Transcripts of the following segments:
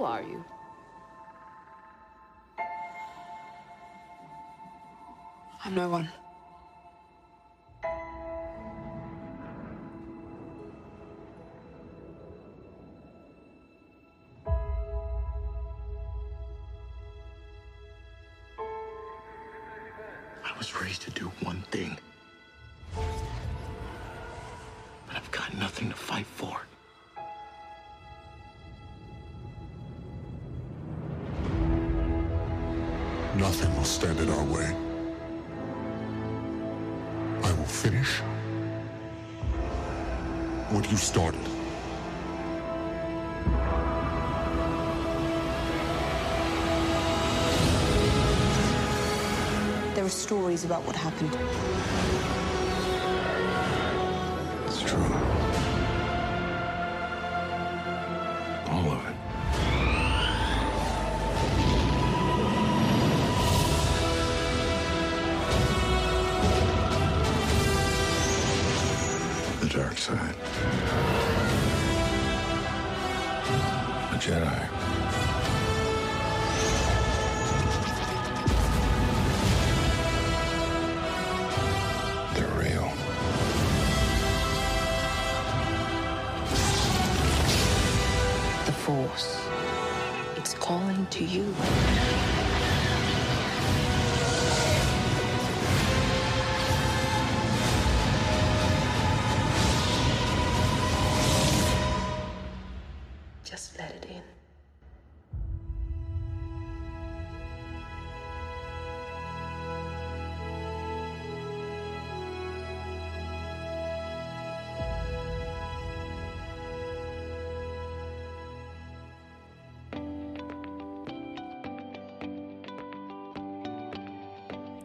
Who are you? I'm no one. Stories about what happened. To you.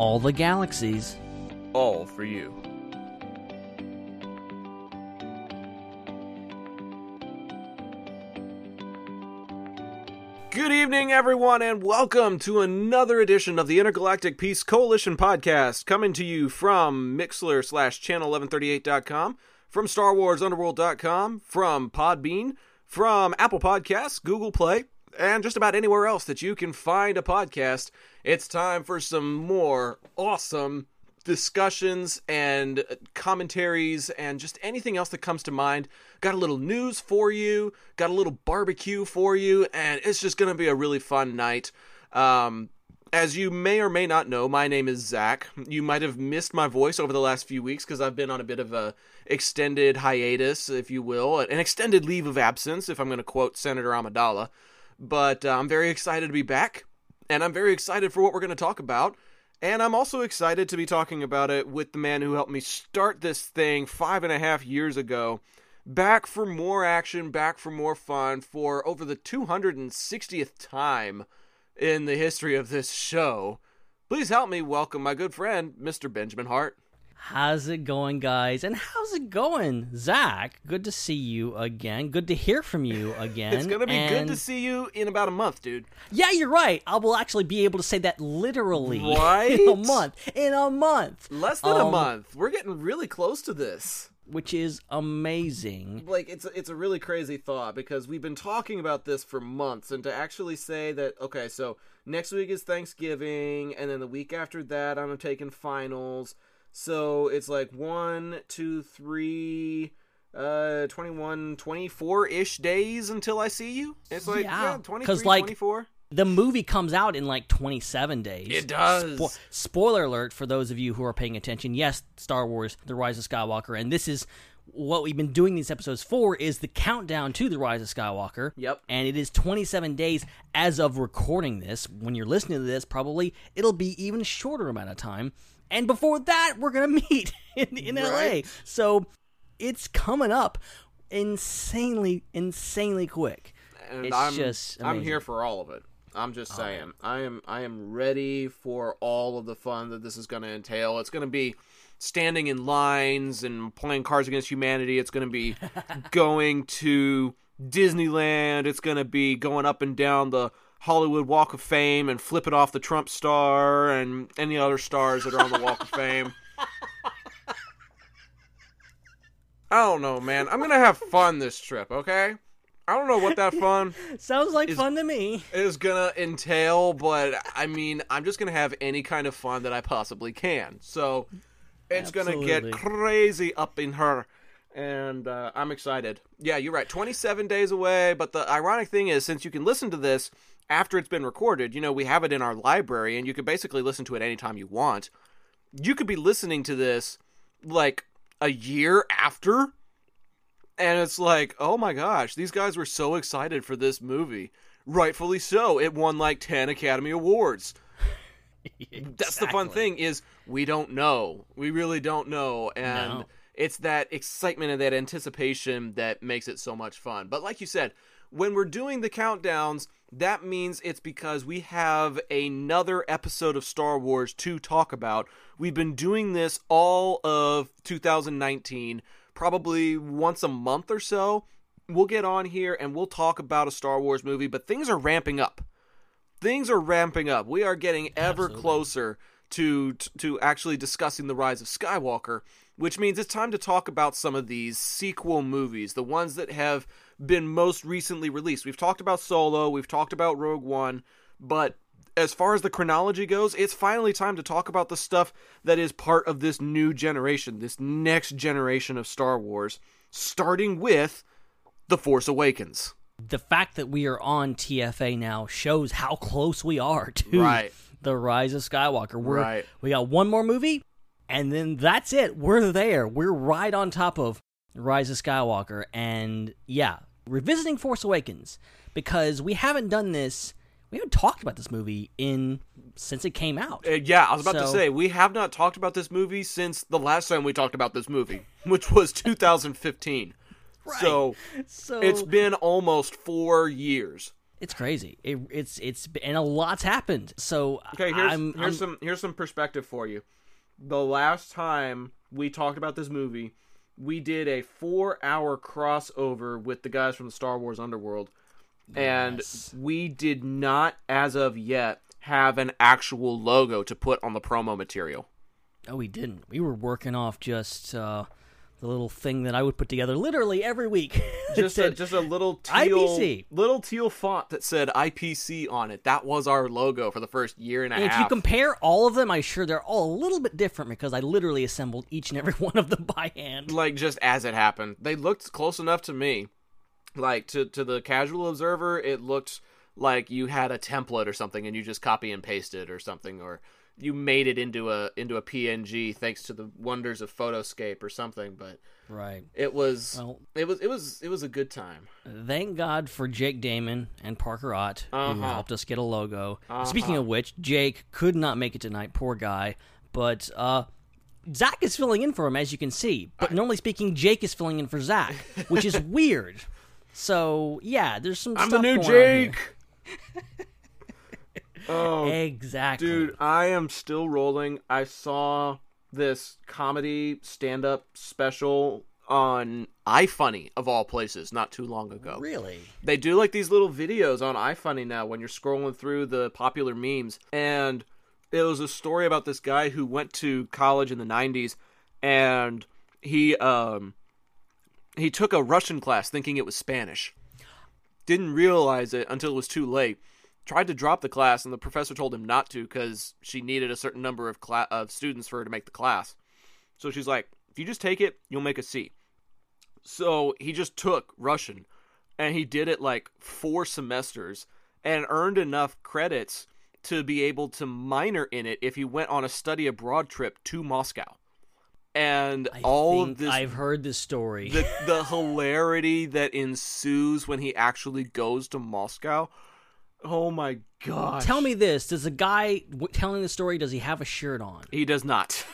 All the galaxies. All for you. Good evening, everyone, and welcome to another edition of the Intergalactic Peace Coalition podcast, coming to you from Mixlr slash channel1138.com, from Star Wars Underworld.com, from Podbean, from Apple Podcasts, Google Play, and just about anywhere else that you can find a podcast. It's time for some more awesome discussions and commentaries and just anything else that comes to mind. Got a little news for you, got a little barbecue for you, and it's just going to be a really fun night. Um, as you may or may not know, my name is Zac. You might have missed my voice over the last few weeks because I've been on a bit of a extended hiatus, if you will, an extended leave of absence, if I'm going to quote Senator Amidala. But uh, I'm very excited to be back, and I'm very excited for what we're going to talk about. And I'm also excited to be talking about it with the man who helped me start this thing five and a half years ago. Back for more action, back for more fun, for over the 260th time in the history of this show. Please help me welcome my good friend, Mr. Benjamin Hart. How's it going, guys? And how's it going, Zac? Good to see you again. Good to hear from you again. It's going to be good to see you in about a month, dude. Yeah, you're right. I will actually be able to say that literally Right? in a month. In a month. Less than a Um, month. We're getting really close to this. Which is amazing. like it's a, it's a really crazy thought because we've been talking about this for months and to actually say that okay so next week is thanksgiving and then the week after that i'm taking finals so it's like one two three uh 21 24-ish days until i see you it's like Yeah, yeah, 23 'cause, like, 24 The movie comes out in like 27 days. It does. Spo- spoiler alert for those of you who are paying attention. Yes, Star Wars: The Rise of Skywalker, and this is what we've been doing these episodes for is the countdown to the Rise of Skywalker. Yep. And it is 27 days as of recording this. When you're listening to this, probably it'll be even shorter amount of time. And before that, we're gonna meet in, in LA. So it's coming up insanely, insanely quick. and It's I'm just I'm here for all of it. I'm just oh. saying. I am I am ready for all of the fun that this is going to entail. It's going to be standing in lines and playing Cards Against Humanity. It's going to be going to Disneyland. It's going to be going up and down the Hollywood Walk of Fame and flip it off the Trump star and any other stars that are on the Walk of Fame. I don't know, man. I'm going to have fun this trip, okay? I don't know what that fun Sounds like Is- fun to me. is gonna entail, but I mean, I'm just gonna have any kind of fun that I possibly can. So it's gonna get crazy up in her, and uh, I'm excited. Yeah, you're right. 27 days away, but the ironic thing is, since you can listen to this after it's been recorded, you know, we have it in our library, and you can basically listen to it anytime you want. You could be listening to this like a year after and it's like, oh my gosh, these guys were so excited for this movie. Rightfully so. It won like 10 Academy Awards. That's the fun thing is we don't know. We really don't know and No. it's that excitement and that anticipation that makes it so much fun. But like you said, when we're doing the countdowns, that means it's because we have another episode of Star Wars to talk about. We've been doing this all of 2019, probably once a month or so. We'll get on here and we'll talk about a Star Wars movie, but things are ramping up things are ramping up. We are getting ever closer to to actually discussing the rise of Skywalker, which means it's time to talk about some of these sequel movies, the ones that have been most recently released. We've talked about Solo, we've talked about Rogue One, but as far as the chronology goes, it's finally time to talk about the stuff that is part of this new generation, this next generation of Star Wars, starting with The Force Awakens. The fact that we are on TFA now shows how close we are to Right. the Rise of Skywalker. We're, Right. We got one more movie, and then that's it. We're there. We're right on top of Rise of Skywalker. And yeah, revisiting Force Awakens because we haven't done this. We haven't talked about this movie in since it came out. Uh, yeah, I was about to say we have not talked about this movie since the last time we talked about this movie, which was 2015. So So it's been almost four years. it's crazy. It, it's it's and a lot's happened. So Okay, here's I'm, here's I'm- some here's some perspective for you. The last time we talked about this movie, we did a four hour crossover with the guys from the Star Wars Underworld, and we did not, as of yet, have an actual logo to put on the promo material. Oh, we didn't. We were working off just uh, the little thing that I would put together literally every week. Just a, just a little teal IPC. little teal font that said IPC on it. That was our logo for the first year and a and if you compare all of them, I'm sure they're all a little bit different because I literally assembled each and every one of them by hand. like just as it happened, they looked close enough to me. Like to to the casual observer, it looked like you had a template or something and you just copy and pasted or something or you made it into a into a PNG thanks to the wonders of Photoscape or something, but Right. it was Well- it was it was it was a good time. Thank God for Jake Damon and Parker Ott, who Uh-huh. helped us get a logo. Speaking of which, Jake could not make it tonight. Poor guy. But uh, Zac is filling in for him, as you can see. But normally speaking, Jake is filling in for Zac, which is weird. So yeah, there's some. I'm the new. Jake. oh, Exactly. Dude, I am still rolling. I saw this comedy stand up special on iFunny of all places not too long ago. Really? They do like these little videos on iFunny now when you're scrolling through the popular memes and it was a story about this guy who went to college in the 90s and he um he took a Russian class thinking it was Spanish. Didn't realize it until it was too late. Tried to drop the class and the professor told him not to cuz she needed a certain number of cla- of students for her to make the class. So she's like, "If you just take it, you'll make a C." So he just took Russian and he did it like four semesters and earned enough credits to be able to minor in it if he went on a study abroad trip to Moscow. And I all of this I've heard this story. the the hilarity that ensues when he actually goes to Moscow. Oh my god. Tell me this: Does the guy w- telling the story does he have a shirt on? he does not.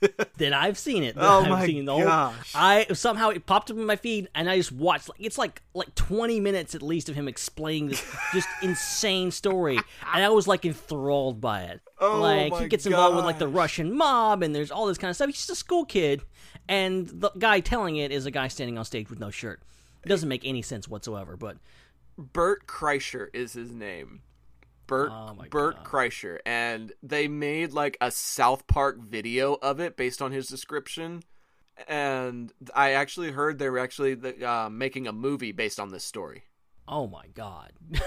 then I've seen it. Oh I've my seen the whole- I somehow it popped up in my feed, and I just watched. Like, it's like like twenty minutes at least of him explaining this just insane story, and I was like enthralled by it. Oh like he gets involved with like the. Russian mob, and there's all this kind of stuff. He's just a school kid, and the guy telling it is a guy standing on stage with no shirt. It doesn't make any sense whatsoever, but Bert Kreischer is his name. Bert Oh Bert God. Kreischer, and they made like a South Park video of it based on his description. And I actually heard they were actually uh, making a movie based on this story. oh my god.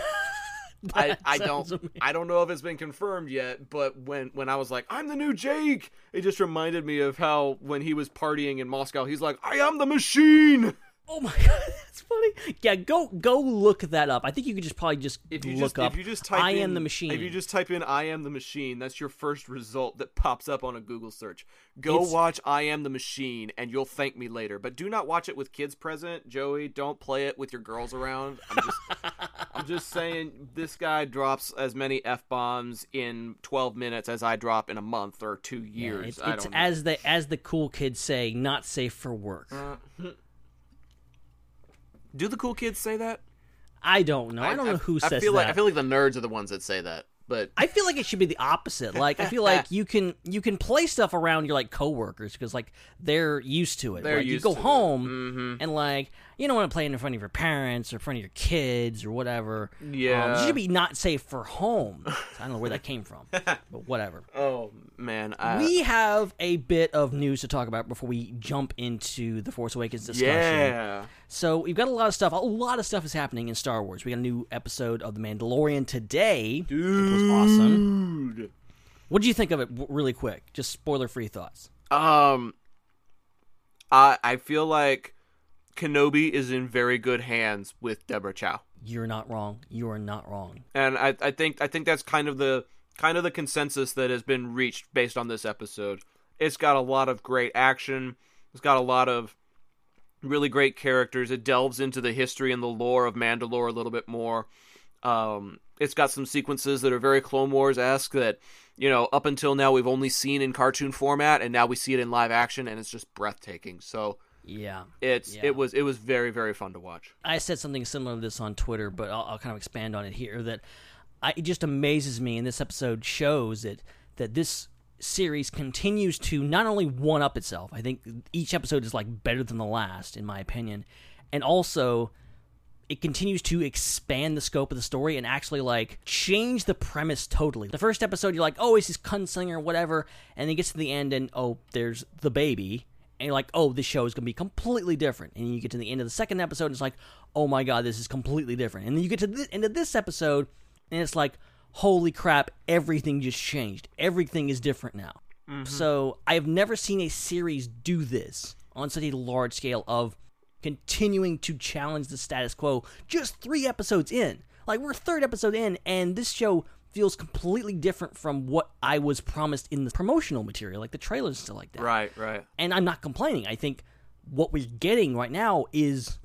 I, I don't amazing. I don't know if it's been confirmed yet, but when when I was like I'm the new Jake, it just reminded me of how when he was partying in Moscow, he's like I am the machine. Oh my god, that's funny. Yeah, go go look that up. I think you could just probably just If you look just up. if you just type I in, am the machine. If you just type in I am the machine, that's your first result that pops up on a Google search. Go It's- watch I am the machine and you'll thank me later. But do not watch it with kids present, Joey. Don't play it with your girls around. I'm just I'm just saying this guy drops as many F bombs in 12 minutes as I drop in a month or 2 Yeah, years. it's, I it's know. as the as the cool kids say, not safe for work. Uh, Do the cool kids say that? I don't know. I, don't know who I says feel that. like I feel like the nerds are the ones that say that. But I feel like it should be the opposite. Like I feel like you can you can play stuff around your like coworkers because like they're used to it. They're like, used you go home Mhm. and like you don't want to play it in front of your parents or in front of your kids or whatever. Yeah. um, should be not safe for home. I don't know where that came from, but whatever. oh man, I, we have a bit of news to talk about before we jump into the Force Awakens discussion. yeah. So we've got a lot of stuff. A lot of stuff is happening in Star Wars. We got a new episode of The Mandalorian today, which was awesome. What do you think of it, really quick? Just spoiler-free thoughts. Um, I I feel like Kenobi is in very good hands with Deborah Chow, You're not wrong. You are not wrong. and I I think I think that's kind of the kind of the consensus that has been reached based on this episode. It's got a lot of great action. It's got a lot of really great characters. It delves into the history and the lore of Mandalore a little bit more. Um, it's got some sequences that are very Clone Wars esque that, you know, up until now we've only seen in cartoon format, and now we see it in live action, and it's just breathtaking. So Yeah. it's Yeah. it was it was very very fun to watch. I said something similar to this on Twitter, but I'll, I'll kind of expand on it here. That I, it just amazes me, and this episode shows that that this series continues to not only one up itself. I think each episode is like better than the last, in my opinion, and also it continues to expand the scope of the story and actually like change the premise totally. The first episode, you're like, oh, it's this gunslinger, or whatever, and then it gets to the end, and oh, there's the baby, and you're like, oh, this show is gonna be completely different. And you get to the end of the second episode, and it's like, oh my god, this is completely different. And then you get to the end of this episode, and it's like, holy crap, everything just changed. Everything is different now. Mm-hmm. So I have never seen a series do this on such a large scale of continuing to challenge the status quo just three episodes in. Like we're third episode in, and this show feels completely different from what I was promised in the promotional material, like the trailers and stuff like that. Right, right. And I'm not complaining. I think what we're getting right now is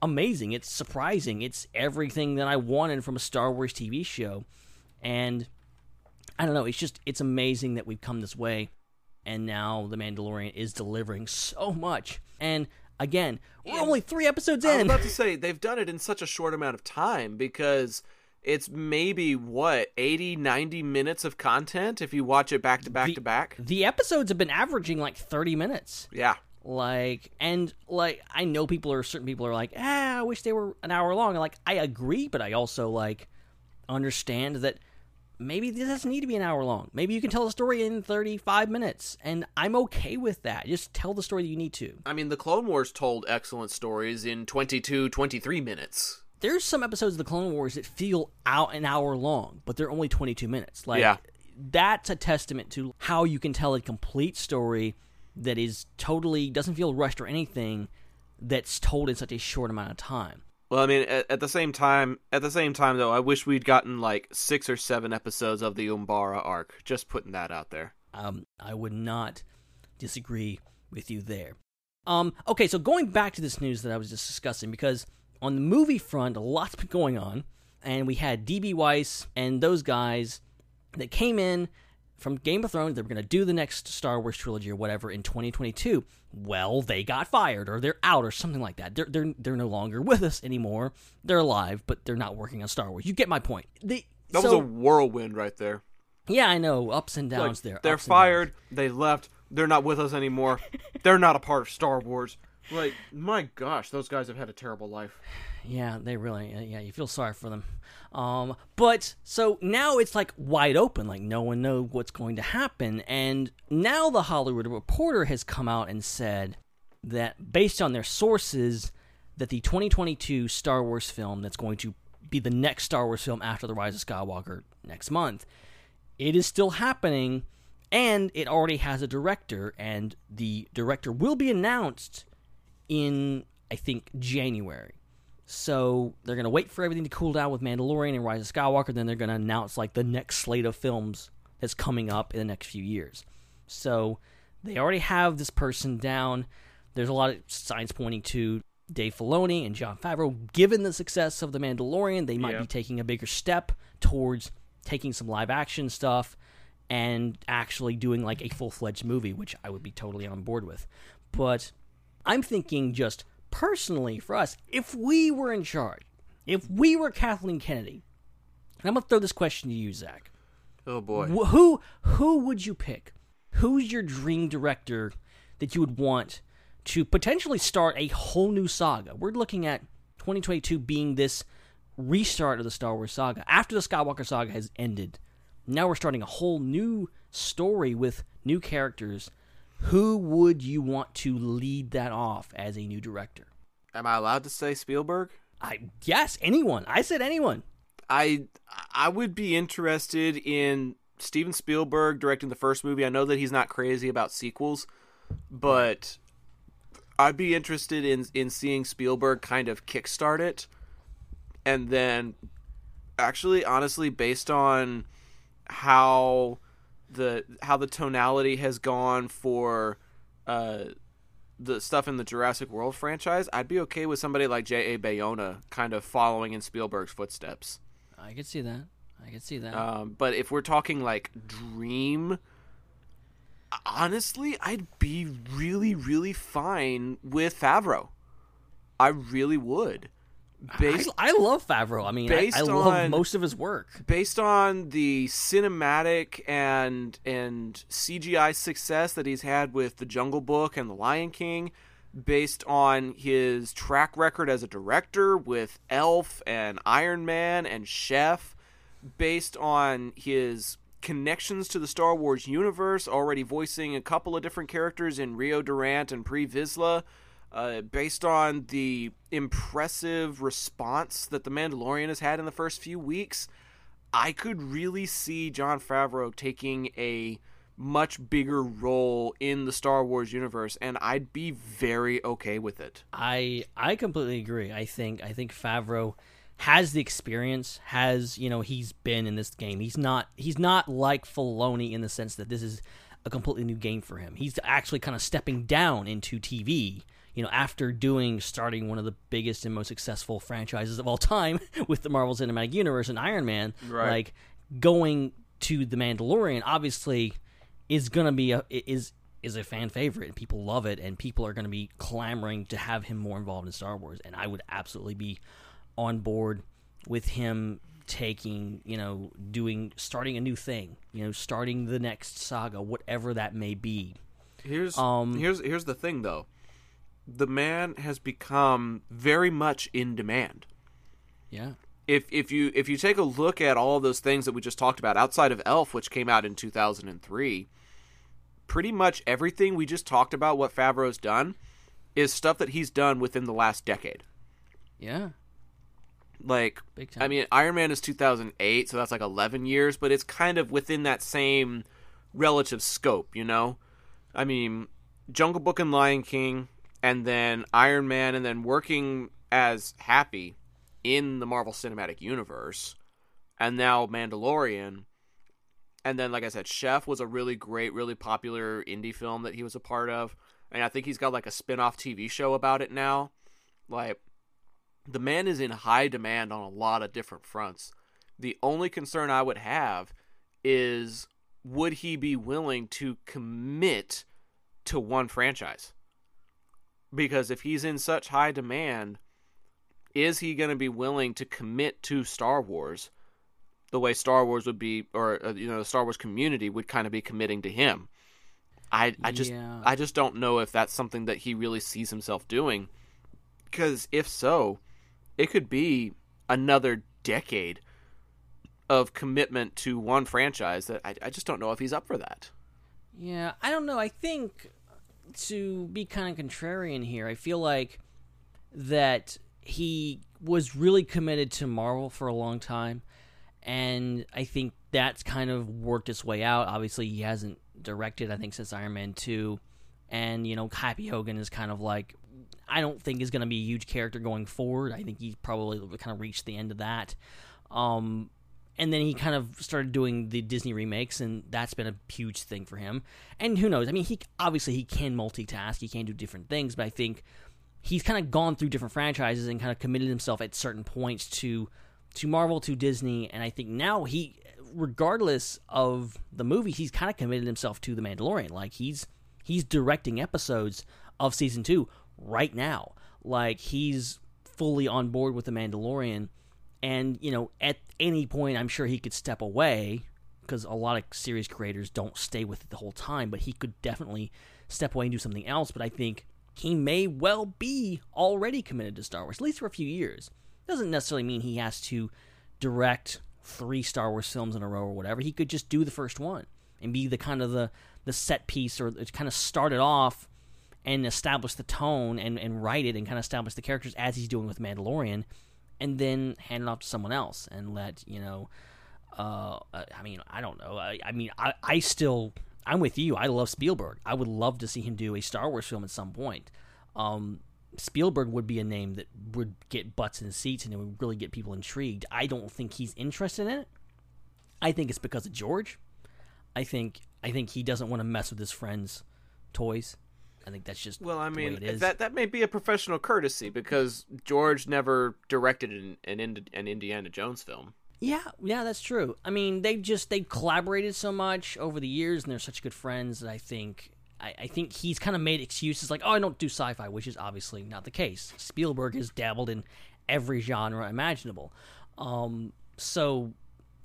amazing. It's surprising. It's everything that I wanted from a Star Wars TV show. And I don't know, it's just it's amazing that we've come this way and now The Mandalorian is delivering so much. And again, we're only 3 episodes in. I was about to say they've done it in such a short amount of time because it's maybe what 80 90 minutes of content if you watch it back to back The- to back. the episodes have been averaging like 30 minutes. Yeah. like and like i know people are certain people are like ah i wish they were an hour long like i agree but i also like understand that maybe this doesn't need to be an hour long. Maybe you can tell a story in 35 minutes and i'm okay with that. Just tell the story that you need to. I mean, the Clone Wars told excellent stories in 22 23 minutes. there's some episodes of the clone wars that feel out an hour long but they're only 22 minutes. Like Yeah. that's a testament to how you can tell a complete story that is totally doesn't feel rushed or anything that's told in such a short amount of time Well, I mean, at, at the same time, at the same time though, I wish we'd gotten like 6 or 7 episodes of the Umbara arc. Just putting that out there. Um, I would not disagree with you there. Um, okay, so going back to this news that I was just discussing, because on the movie front, a lot's been going on, and we had DB Weiss and those guys that came in from Game of Thrones. They were going to do the next Star Wars trilogy or whatever in 2022. Well, they got fired or they're out or something like that. They're they're they're no longer with us anymore. They're alive, but they're not working on Star Wars. You get my point. They, That so- was a whirlwind right there. yeah, I know ups and Like, downs there. They're ups downs. fired. They left. They're not with us anymore. they're not a part of Star Wars. Like, my gosh, those guys have had a terrible life. Yeah, they really. Yeah, you feel sorry for them. Um, but so now it's like wide open, like no one knows what's going to happen, and now the Hollywood Reporter has come out and said that based on their sources, that the 2022 Star Wars film that's going to be the next Star Wars film after the Rise of Skywalker next month, it is still happening, and it already has a director, and the director will be announced in I think January. So they're gonna wait for everything to cool down with Mandalorian and Rise of Skywalker. Then they're gonna announce like the next slate of films that's coming up in the next few years. So they already have this person down. There's a lot of signs pointing to Dave Filoni and Jon Favreau. Given the success of The Mandalorian, they might Yeah. be taking a bigger step towards taking some live action stuff and actually doing like a full fledged movie, which I would be totally on board with. But I'm thinking just personally for us, if we were in charge, if we were Kathleen Kennedy, and I'm gonna throw this question to you, Zac. Oh boy. Wh- Who who would you pick? Who's your dream director that you would want to potentially start a whole new saga? We're looking at 2022 being this restart of the Star Wars saga after the Skywalker saga has ended. Now we're starting a whole new story with new characters. Who would you want to lead that off as a new director? Am I allowed to say Spielberg? I yes, anyone. I said anyone. I I would be interested in Steven Spielberg directing the first movie. I know that he's not crazy about sequels, but I'd be interested in in seeing Spielberg kind of kickstart it, and then actually, honestly, based on how the how the tonality has gone for uh, the stuff in the Jurassic World franchise, I'd be okay with somebody like J.A. Bayona kind of following in Spielberg's footsteps. I could see that. I could see that. Um, but if we're talking like dream, honestly, I'd be really, really fine with Favreau. I really would. Based I, I love Favreau. I mean, I, I love on- most of his work. based on the cinematic and and CGI success that he's had with The Jungle Book and The Lion King, based on his track record as a director with Elf and Iron Man and Chef, based on his connections to the Star Wars universe, already voicing a couple of different characters in Rio Durant and Pre Vizsla, uh, based on the impressive response that The Mandalorian has had in the first few weeks, I could really see Jon Favreau taking a much bigger role in the Star Wars universe, and I'd be very okay with it. I I completely agree. I think I think Favreau has the experience. Has you know he's been in this game. He's not he's not like Filoni in the sense that this is a completely new game for him. He's actually kind of stepping down into TV. You know, after doing starting one of the biggest and most successful franchises of all time with the Marvel Cinematic Universe and Iron Man, Right. like going to the Mandalorian, obviously is gonna be a is is a fan favorite and people love it and people are gonna be clamoring to have him more involved in Star Wars and I would absolutely be on board with him taking you know doing starting a new thing you know starting the next saga whatever that may be Here's Um, here's here's the thing though. The man has become very much in demand. yeah If if you if you take a look at all those things that we just talked about outside of Elf, which came out in 2003, pretty much everything we just talked about what Favreau's done is stuff that he's done within the last decade. yeah Like Big time. I mean, Iron Man is 2008, so that's like 11 years, but it's kind of within that same relative scope, you know? I mean, Jungle Book and Lion King, and then Iron Man, and then working as Happy in the Marvel Cinematic Universe, and now Mandalorian. And then, like I said, Chef was a really great, really popular indie film that he was a part of. And I think he's got like a spin off TV show about it now. Like, the man is in high demand on a lot of different fronts. The only concern I would have is would he be willing to commit to one franchise? Because if he's in such high demand, is he going to be willing to commit to Star Wars the way Star Wars would be, or uh, you know, the Star Wars community would kind of be committing to him? I I just Yeah. I just don't know if that's something that he really sees himself doing. Because if so, it could be another decade of commitment to one franchise that I, I just don't know if he's up for that. Yeah, I don't know. I think to be kind of contrarian here, I feel like that he was really committed to Marvel for a long time, and I think that's kind of worked its way out. Obviously, he hasn't directed, I think, since Iron Man 2, and, you know, Happy Hogan is kind of like, I don't think is going to be a huge character going forward. I think he probably kind of reached the end of that. Um, and then he kind of started doing the Disney remakes, and that's been a huge thing for him. And who knows? I mean, he obviously he can multitask, he can do different things, but I think he's kind of gone through different franchises and kind of committed himself at certain points to to Marvel, to Disney, and I think now he, regardless of the movie, he's kind of committed himself to the Mandalorian. Like he's he's directing episodes of season two right now. Like he's fully on board with the Mandalorian, and you know at any point I'm sure he could step away because a lot of series creators don't stay with it the whole time. But he could definitely step away and do something else. But I think he may well be already committed to Star Wars, at least for a few years. Doesn't necessarily mean he has to direct three Star Wars films in a row or whatever. He could just do the first one and be the kind of the the set piece or kind of start it off and establish the tone and, and write it and kind of establish the characters as he's doing with Mandalorian, and then hand it off to someone else and let you know. Uh, I mean, I don't know. I, I mean, I, I still, I'm with you. I love Spielberg. I would love to see him do a Star Wars film at some point. Um, Spielberg would be a name that would get butts in seats and it would really get people intrigued. I don't think he's interested in it. I think it's because of George. I think I think he doesn't want to mess with his friends' toys. I think that's just Well, I mean that that may be a professional courtesy because George never directed an an, an Indiana Jones film. Yeah, yeah, that's true. I mean, they just they've collaborated so much over the years, and they're such good friends that I think I, I think he's kind of made excuses like, oh, I don't do sci-fi, which is obviously not the case. Spielberg has dabbled in every genre imaginable. Um, so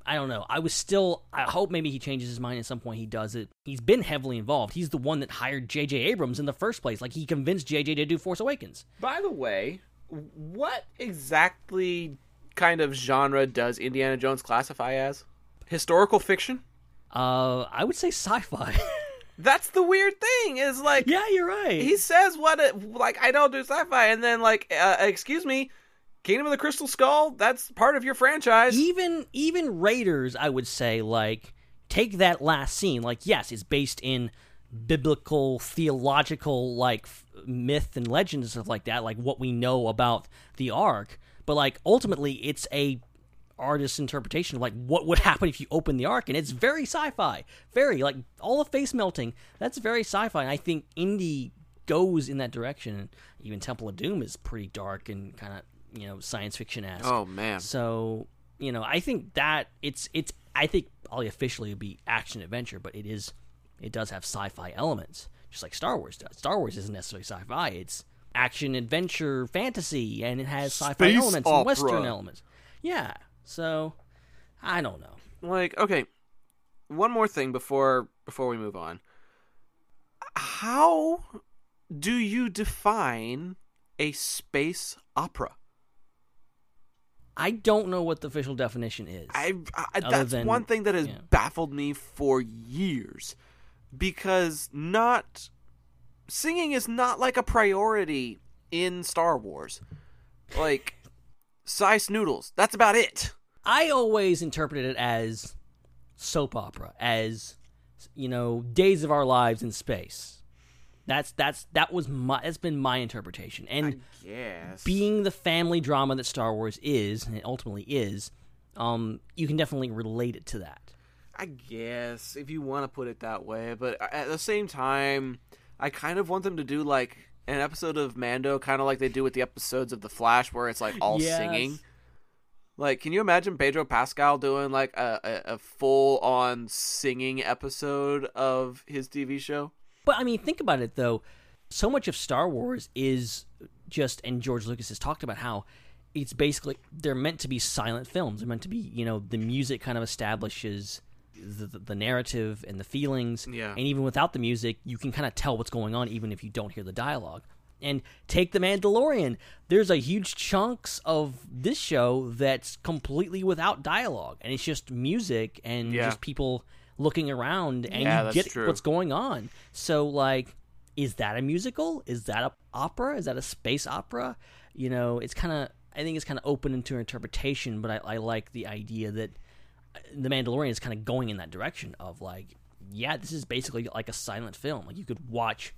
I don't know. I was still. I hope maybe he changes his mind at some point. He does it. He's been heavily involved. He's the one that hired J.J. Abrams in the first place. Like he convinced J.J. to do Force Awakens. By the way, what exactly kind of genre does Indiana Jones classify as? Historical fiction? Uh, I would say sci-fi. That's the weird thing. Is like yeah, you're right. he says what it like I don't do sci-fi, and then like uh, excuse me, Kingdom of the Crystal Skull. That's part of your franchise. even even Raiders, I would say, like take that last scene. Like, yes, it's based in biblical, theological, like f- myth and legend and stuff like that, like what we know about the Ark. But like ultimately, it's a artist's interpretation of like what would happen if you open the Ark, and it's very sci-fi, very like all the face melting. That's very sci-fi, and I think Indy goes in that direction. Even Temple of Doom is pretty dark and kind of you know science fiction esque. oh man, So you know, I think that it's it's I think probably officially would be action adventure, but it is it does have sci-fi elements, just like Star Wars does. Star Wars isn't necessarily sci-fi; it's action adventure fantasy, and it has sci-fi elements opera. and western elements. Yeah, so I don't know. like okay. One more thing before before we move on. How do you define a space opera? I don't know what the official definition is. I, I that's than- one thing that has yeah. baffled me for years because not singing is not like a priority in Star Wars. Like Sy Snootles, that's about it. I always interpreted it as soap opera, as you know, Days of Our Lives in space. That's that's that was my that's been my interpretation. And being the family drama that Star Wars is, and it ultimately is, um, you can definitely relate it to that. I guess if you want to put it that way, but at the same time, I kind of want them to do like an episode of Mando, kind of like they do with the episodes of The Flash, where it's like all Yes. singing. Like, can you imagine Pedro Pascal doing like a, a, a full on singing episode of his TV show? But I mean, think about it though. So much of Star Wars is just, and George Lucas has talked about how it's basically they're meant to be silent films. They're meant to be, you know, the music kind of establishes the, the, the narrative and the feelings. Yeah. And even without the music, you can kind of tell what's going on, even if you don't hear the dialogue. And take the Mandalorian. There's a huge chunks of this show that's completely without dialogue, and it's just music and Yeah. just people looking around, and Yeah, you get true. what's going on. So, like, is that a musical? Is that a opera? Is that a space opera? You know, it's kind of. I think it's kind of open into interpretation, but I, I like the idea that uh, the Mandalorian is kind of going in that direction of like, yeah, this is basically like a silent film. Like you could watch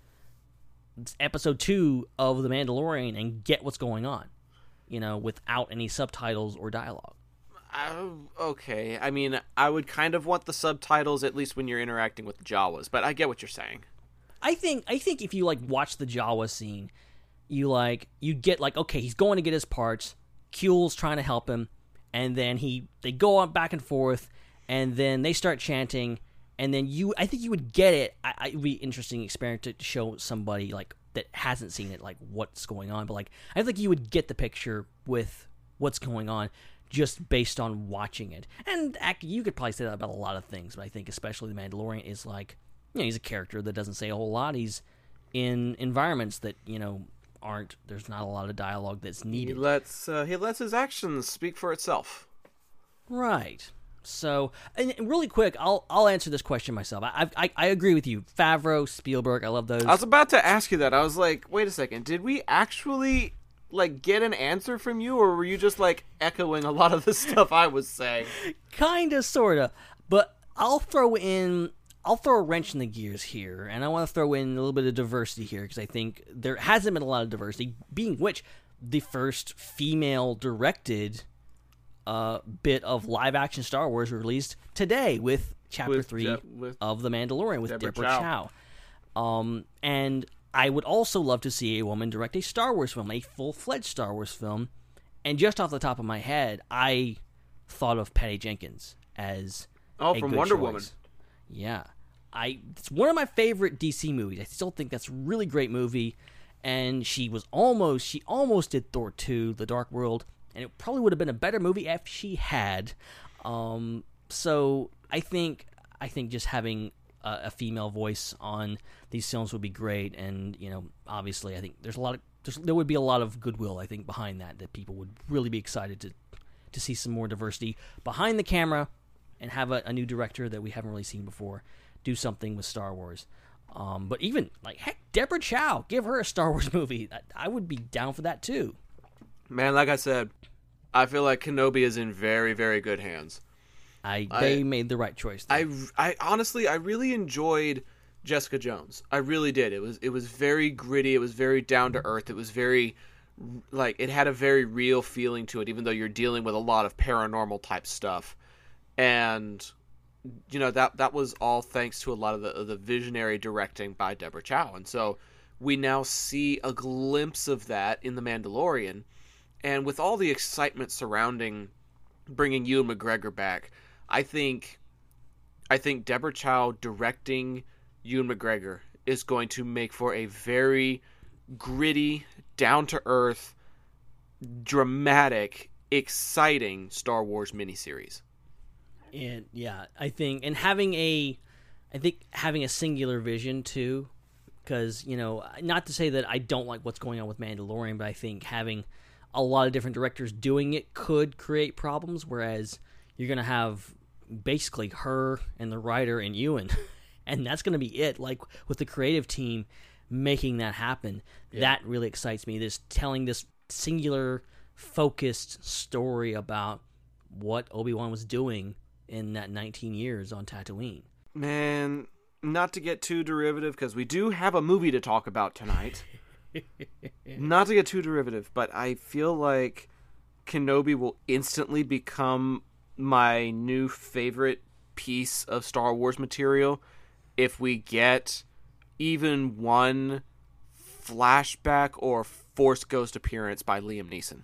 episode two of the Mandalorian and get what's going on, you know, without any subtitles or dialogue. Oh, okay. I mean, I would kind of want the subtitles at least when you're interacting with the Jawas, but I get what you're saying. I think I think if you like watch the Jawa scene, you like you get like okay, he's going to get his parts. Kuiil's trying to help him, and then he they go on back and forth, and then they start chanting, and then you I think you would get it. I, I, it'd be interesting experiment to show somebody like that hasn't seen it like what's going on, but like I think you would get the picture with what's going on just based on watching it. And you could probably say that about a lot of things, but I think especially the Mandalorian is like, you know, he's a character that doesn't say a whole lot. He's in environments that you know aren't. There's not a lot of dialogue that's needed. He lets uh, he lets his actions speak for itself. Right. So, and really quick, I'll I'll answer this question myself. I I, I agree with you. Favreau, Spielberg, I love those. I was about to ask you that. I was like, wait a second. Did we actually like get an answer from you, or were you just like echoing a lot of the stuff I was saying? Kinda, sorta. But I'll throw in. I'll throw a wrench in the gears here, and I want to throw in a little bit of diversity here because I think there hasn't been a lot of diversity. Being which, the first female-directed uh, bit of live-action Star Wars released today with Chapter With Three Je- with of The Mandalorian with Deborah Deborah, Chow. Chow. Um, and I would also love to see a woman direct a Star Wars film, a full-fledged Star Wars film. And just off the top of my head, I thought of Patty Jenkins as Oh, a from Wonder choice. Woman. Yeah, I it's one of my favorite DC movies. I still think that's a really great movie. And she was almost she almost did Thor two, The Dark World, and it probably would have been a better movie if she had. Um, so I think I think just having a, a female voice on these films would be great. And you know, obviously, I think there's a lot of there would be a lot of goodwill I think behind that that people would really be excited to to see some more diversity behind the camera and have a, a new director that we haven't really seen before do something with Star Wars. Um, but even like heck, Deborah Chow, give her a Star Wars movie. I, I would be down for that too. Man, like I said, I feel like Kenobi is in very, very good hands. I, I- they made the right choice. there. I, I honestly, I really enjoyed Jessica Jones. I really did. It was, it was very gritty. It was very down to earth. It was very, like, it had a very real feeling to it, even though you're dealing with a lot of paranormal type stuff. And, you know, that that was all thanks to a lot of the the visionary directing by Deborah Chow. And so we now see a glimpse of that in The Mandalorian. And with all the excitement surrounding bringing Ewan McGregor back, I think I think Deborah Chow directing Ewan McGregor is going to make for a very gritty, down to earth, dramatic, exciting Star Wars miniseries. And yeah, I think and having a, I think having a singular vision too, because you know, not to say that I don't like what's going on with Mandalorian, but I think having a lot of different directors doing it could create problems. Whereas you're gonna have basically her and the writer and Ewan, and that's gonna be it. Like with the creative team making that happen, that really excites me. This telling this singular, focused story about what Obi Wan was doing in that 19 years on Tatooine. Man, not to get too derivative, because we do have a movie to talk about tonight. not to get too derivative, but I feel like Kenobi will instantly become my new favorite piece of Star Wars material if we get even one flashback or Force Ghost appearance by Liam Neeson.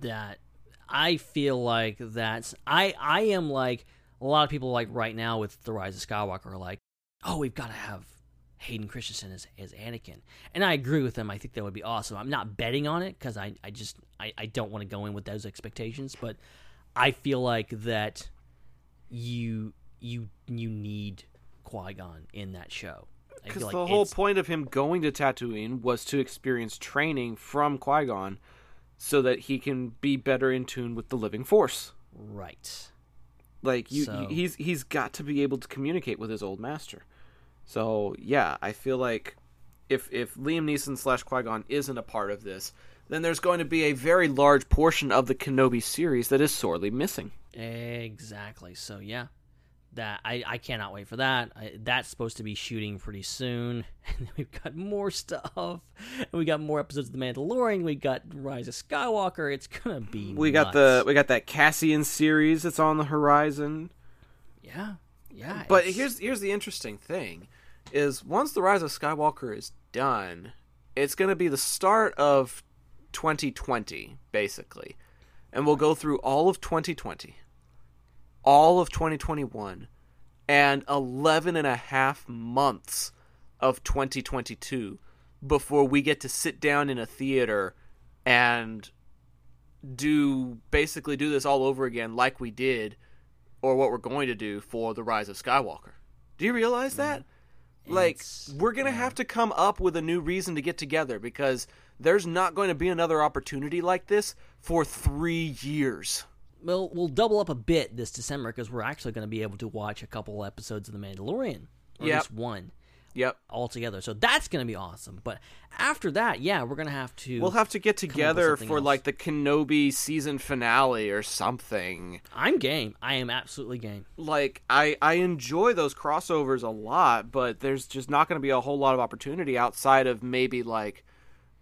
That I feel like that's I I am like a lot of people like right now with the Rise of Skywalker are like, oh, we've got to have Hayden Christensen as, as Anakin, and I agree with them. I think that would be awesome. I'm not betting on it because I I just I, I don't want to go in with those expectations, but I feel like that you you you need Qui Gon in that show. Because like the whole point of him going to Tatooine was to experience training from Qui Gon, so that he can be better in tune with the living Force. right. Like you, So- he's he's got to be able to communicate with his old master. So yeah, I feel like if if Liam Neeson slash Qui Gon isn't a part of this, then there's going to be a very large portion of the Kenobi series that is sorely missing. Exactly. So yeah, that I, I cannot wait for that. I, that's supposed to be shooting pretty soon, and then we've got more stuff. And we got more episodes of The Mandalorian. We got Rise of Skywalker. It's gonna be. We got the we got that Cassian series that's on the horizon. yeah yeah. But it's- here's here's the interesting thing is once the Rise of Skywalker is done, it's going to be the start of 2020 basically. And we'll go through all of 2020, all of 2021, and 11 and a half months of 2022 before we get to sit down in a theater and do basically do this all over again like we did or what we're going to do for the rise of skywalker. Do you realize that mm-hmm. Like It's- we're gonna have to come up with a new reason to get together because there's not going to be another opportunity like this for three years. We'll we'll double up a bit this December because we're actually going to be able to watch a couple episodes of The Mandalorian, or Yep. at least one yep all together. So that's going to be awesome. But after that, yeah, we're going to have to. we'll have to get together for else. like the kenobi season finale or something I'm game. I am absolutely game. like I I enjoy those crossovers a lot, but there's just not going to be a whole lot of opportunity outside of maybe like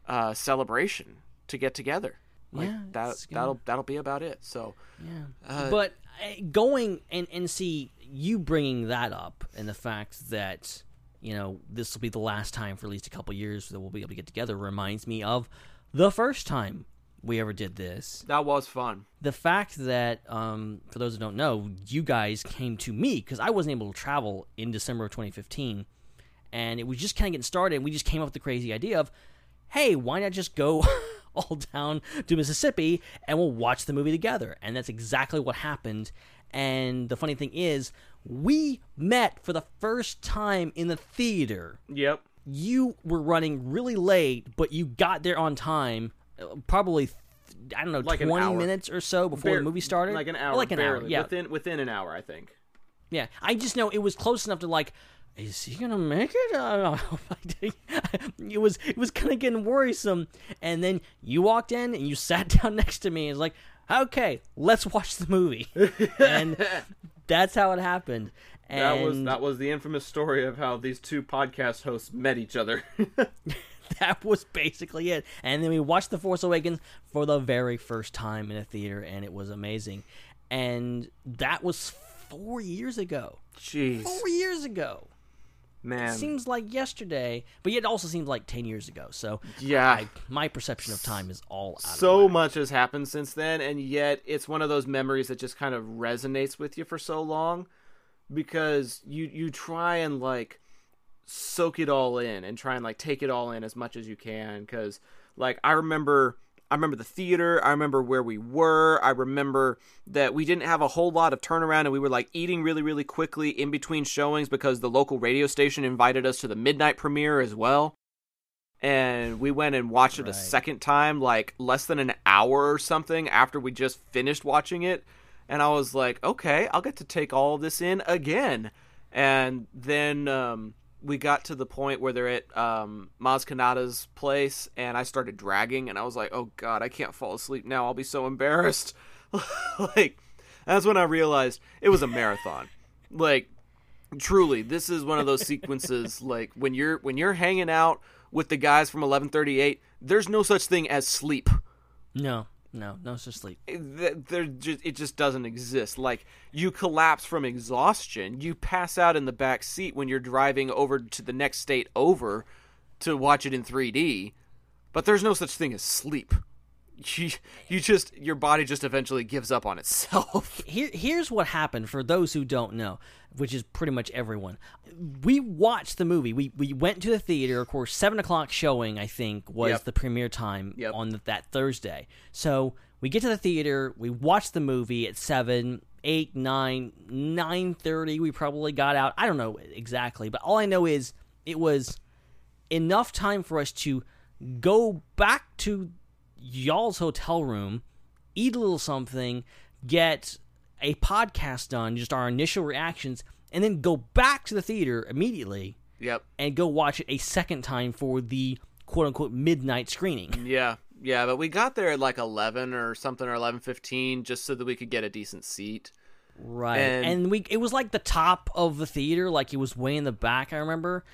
uh celebration to get together. Like Yeah, that gonna... that'll that'll be about it. So Yeah. but uh, going and and see you bringing that up and the fact that you know this will be the last time for at least a couple years that we'll be able to get together reminds me of the first time we ever did this. that was fun. The fact that um, for those who don't know, you guys came to me because I wasn't able to travel in December of 2015, and it was just kind of getting started. And we just came up with the crazy idea of, hey, why not just go all down to Mississippi and we'll watch the movie together? And that's exactly what happened. And the funny thing is, we met for the first time in the theater Yep. you were running really late, but you got there on time. uh, Probably, I don't know, Like twenty minutes or so before Bar- the movie started. Like an hour. like an barely. hour. Yeah, Within within an hour, I think. yeah. I just know it was close enough to like. Is he gonna make it? I don't know. it was it was kind of getting worrisome. And then you walked in and you sat down next to me and was like, "Okay, let's watch the movie." and that's how it happened. And That was that was the infamous story of how these two podcast hosts met each other. that was basically it. And then we watched The Force Awakens for the very first time in a theater, and it was amazing. And that was four years ago. Jeez, Four years ago. Man. it Seems like yesterday, but yet it also seems like ten years ago. So Yeah. I, my perception of time is all out. so much has happened since then and yet it's one of those memories that just kind of resonates with you for so long because you you try and like soak it all in and try and like take it all in as much as you can cuz like I remember I remember the theater, I remember where we were, I remember that we didn't have a whole lot of turnaround and we were like eating really really quickly in between showings because the local radio station invited us to the midnight premiere as well. And we went and watched it a second time like less than an hour or something after we just finished watching it. And i was like okay i'll get to take all of this in again. And then um, we got to the point where they're at um, Maz Kanata's place and i started dragging and i was like oh god i can't fall asleep now. I'll be so embarrassed. Like that's when i realized it was a marathon. Like truly this is one of those sequences like when you're when you're hanging out with the guys from 1138 there's no such thing as sleep. No, no, no such sleep. There just, it just doesn't exist. Like you collapse from exhaustion. You pass out in the back seat when you're driving over to the next state over to watch it in 3D but there's no such thing as sleep you, you just your body just eventually gives up on itself. Here, here's what happened for those who don't know, which is pretty much everyone. We watched the movie. We we went to the theater. Of course, seven o'clock showing. I think was Yep. the premiere time Yep. on th- that Thursday. So we get to the theater. We watch the movie at seven, eight, nine, nine thirty. We probably got out. I don't know exactly, but all I know is it was enough time for us to go back to y'all's hotel room, eat a little something, get a podcast done, just our initial reactions, and then go back to the theater immediately yep. and go watch it a second time for the quote unquote midnight screening. Yeah. Yeah, but we got there at like 11 or something or 11:15 just so that we could get a decent seat. Right. And- And, we it was like the top of the theater, like it was way in the back, I remember.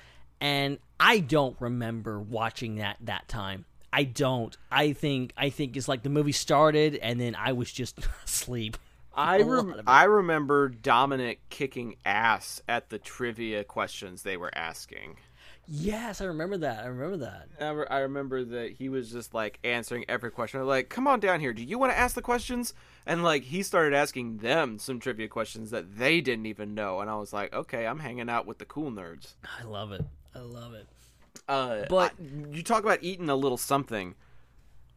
And I don't remember watching that that time. I don't. I think I think it's like the movie started and then I was just asleep. I rem- I remember Dominic kicking ass at the trivia questions they were asking. Yes, I remember that. I remember that. I, re- I remember that he was just like answering every question. Like, come on down here. Do you want to ask the questions? And like he started asking them some trivia questions that they didn't even know. And I was like, okay, I'm hanging out with the cool nerds. I love it. I love it. Uh, But- I- you talk about eating a little something.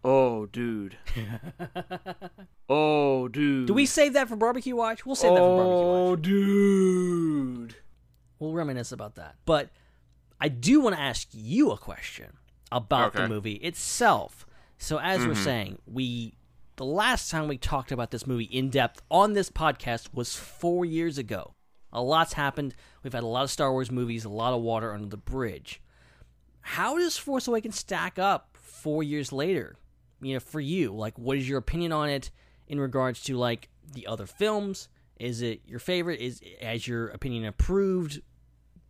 Oh, dude. oh, dude. Do we save that for barbecue watch? We'll save that for barbecue watch. Oh, dude. We'll reminisce about that. But I do want to ask you a question about the movie itself. So as we're saying, we the last time we talked about this movie in depth on this podcast was 4 years ago. A lot's happened. We've had a lot of Star Wars movies, a lot of water under the bridge. How does Force Awakens stack up 4 years later? You know, for you, like what is your opinion on it in regards to like the other films? Is it your favorite? Is has your opinion improved?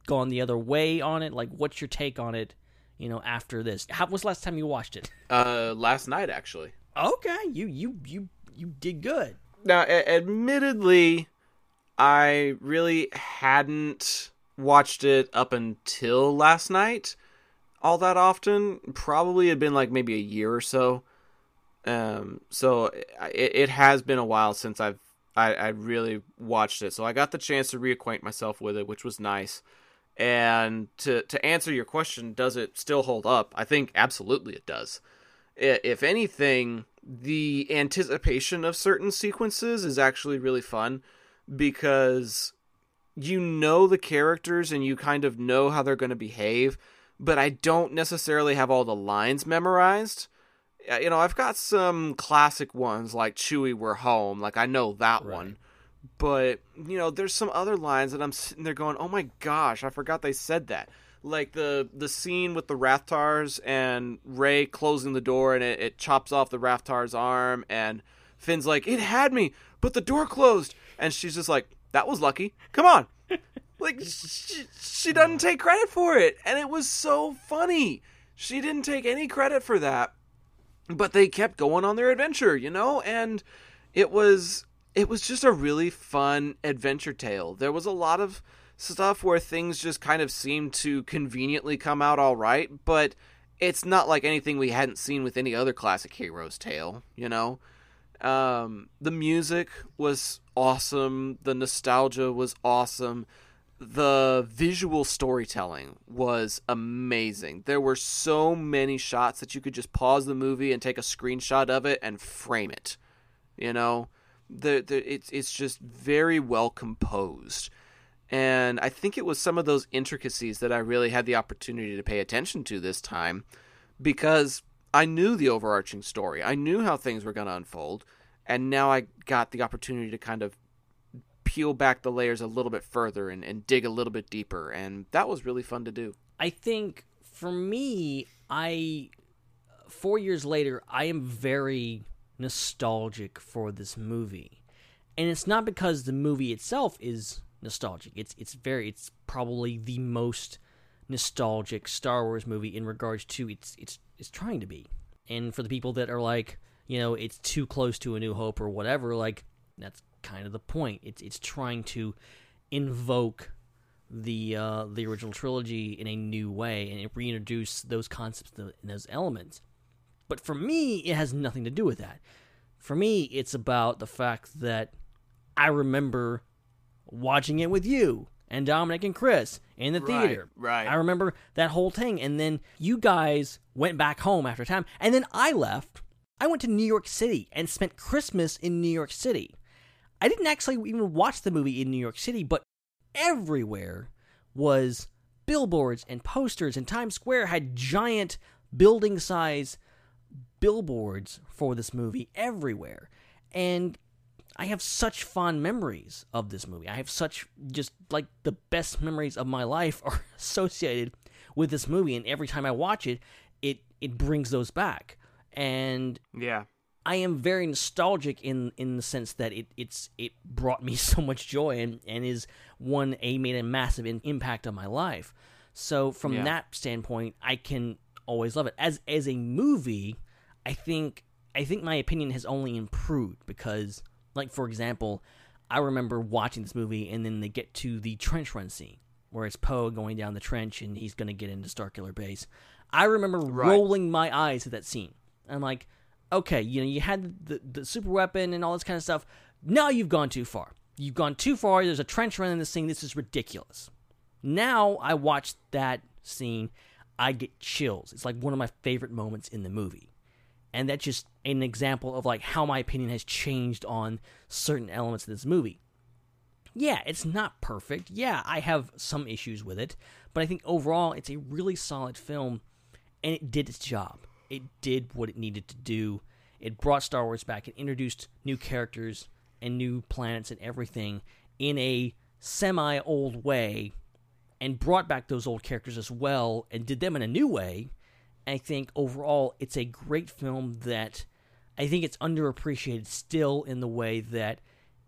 Gone the other way on it? Like, what's your take on it? You know, after this, how was the last time you watched it? Uh, last night actually. Okay, you you you you did good. Now, a- admittedly, I really hadn't watched it up until last night all that often. Probably had been like maybe a year or so. Um, so it, it has been a while since I've I, I really watched it. So I got the chance to reacquaint myself with it, which was nice. And to to answer your question, does it still hold up? I think absolutely it does. If anything, the anticipation of certain sequences is actually really fun because you know the characters and you kind of know how they're going to behave, but I don't necessarily have all the lines memorized. Uh, You know, I've got some classic ones like Chewie, we're home. Like, I know that one. But, you know, there's some other lines that I'm sitting there going, oh my gosh, I forgot they said that. Like the the scene with the Rathtars and Rey closing the door and it, it chops off the Rathtar's arm and Finn's like, it had me, but the door closed. And she's just like, that was lucky. Come on. Like, she, she doesn't take credit for it. And it was so funny. She didn't take any credit for that but they kept going on their adventure, you know, and it was it was just a really fun adventure tale. There was a lot of stuff where things just kind of seemed to conveniently come out all right, but it's not like anything we hadn't seen with any other classic hero's tale, you know. Um, the music was awesome. The nostalgia was awesome. The visual storytelling was amazing. There were so many shots that you could just pause the movie and take a screenshot of it and frame it. You know, the, the it's it's just very well composed. And I think it was some of those intricacies that I really had the opportunity to pay attention to this time because I knew the overarching story. I knew how things were going to unfold. And now I got the opportunity to kind of peel back the layers a little bit further and, and dig a little bit deeper. And that was really fun to do. I think for me, I four years later, I am very nostalgic for this movie, and it's not because the movie itself is nostalgic. It's it's very it's probably the most nostalgic Star Wars movie in regards to it's it's it's trying to be. And for the people that are like, you know, it's too close to A New Hope or whatever, like that's kind of the point. It's it's trying to invoke the uh, the original trilogy in a new way and reintroduce those concepts and those elements. But for me, it has nothing to do with that. For me, it's about the fact that I remember watching it with you and Dominic and Chris in the Right, theater. right. I remember that whole thing. And then you guys went back home after time. And then I left. I went to New York City and spent Christmas in New York City. I didn't actually even watch the movie in New York City, but everywhere was billboards and posters, and Times Square had giant building size billboards for this movie everywhere. And I have such fond memories of this movie. I have such just like the best memories of my life are associated with this movie and every time I watch it, it it brings those back. And Yeah. I am very nostalgic in in the sense that it it's it brought me so much joy and and is one a made a massive in, impact on my life. So from Yeah. that standpoint, I can always love it. As as a movie, I think I think my opinion has only improved because like for example, I remember watching this movie and then they get to the trench run scene where it's Poe going down the trench and he's going to get into Starkiller Base. I remember rolling my eyes at that scene. I'm like, okay, you know, you had the, the super weapon and all this kind of stuff. Now you've gone too far. You've gone too far. There's a trench run in this thing. This is ridiculous. Now I watch that scene, I get chills. It's like one of my favorite moments in the movie. And that's just an example of like how my opinion has changed on certain elements of this movie. Yeah, it's not perfect. Yeah, I have some issues with it, but I think overall it's a really solid film and it did its job. It did what it needed to do. It brought Star Wars back. It introduced new characters and new planets and everything in a semi old way and brought back those old characters as well and did them in a new way. I think overall it's a great film that I think it's underappreciated still in the way that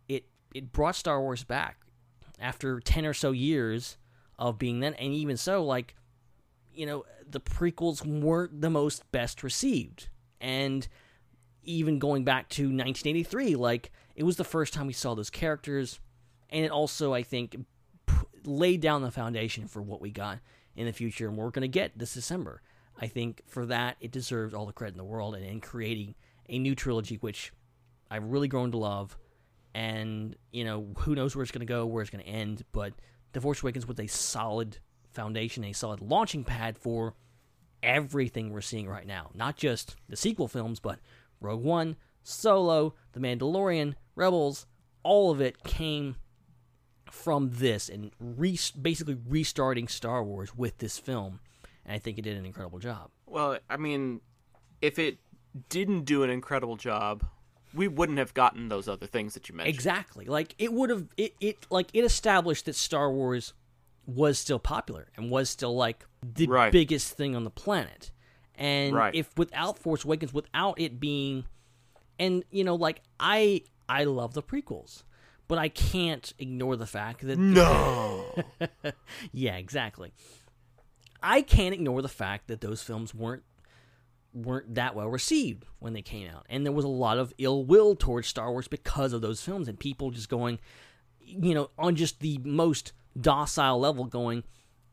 it it brought Star Wars back after 10 or so years of being then and even so like you know the prequels weren't the most best received. And even going back to 1983 like it was the first time we saw those characters. And it also i think p- laid down the foundation for what we got in the future. And we're going to get this december. I think for that it deserves all the credit in the world and in creating a new trilogy which i've really grown to love. And you know who knows where it's going to go where it's going to end. But the force awakens was a solid foundation a solid launching pad for everything we're seeing right now not just the sequel films but rogue one solo the mandalorian rebels all of it came from this and re- basically restarting star wars with this film and i think it did an incredible job Well, I mean, if it didn't do an incredible job, we wouldn't have gotten those other things that you mentioned. Exactly. Like it would have it, it like it established that Star Wars was still popular and was still like the Right. biggest thing on the planet. And Right. if without Force Awakens, without it being and you know, like I I love the prequels, but I can't ignore the fact that No. yeah, exactly. I can't ignore the fact that those films weren't weren't that well received when they came out, and there was a lot of ill will towards Star Wars because of those films, and people just going, you know, on just the most docile level, going,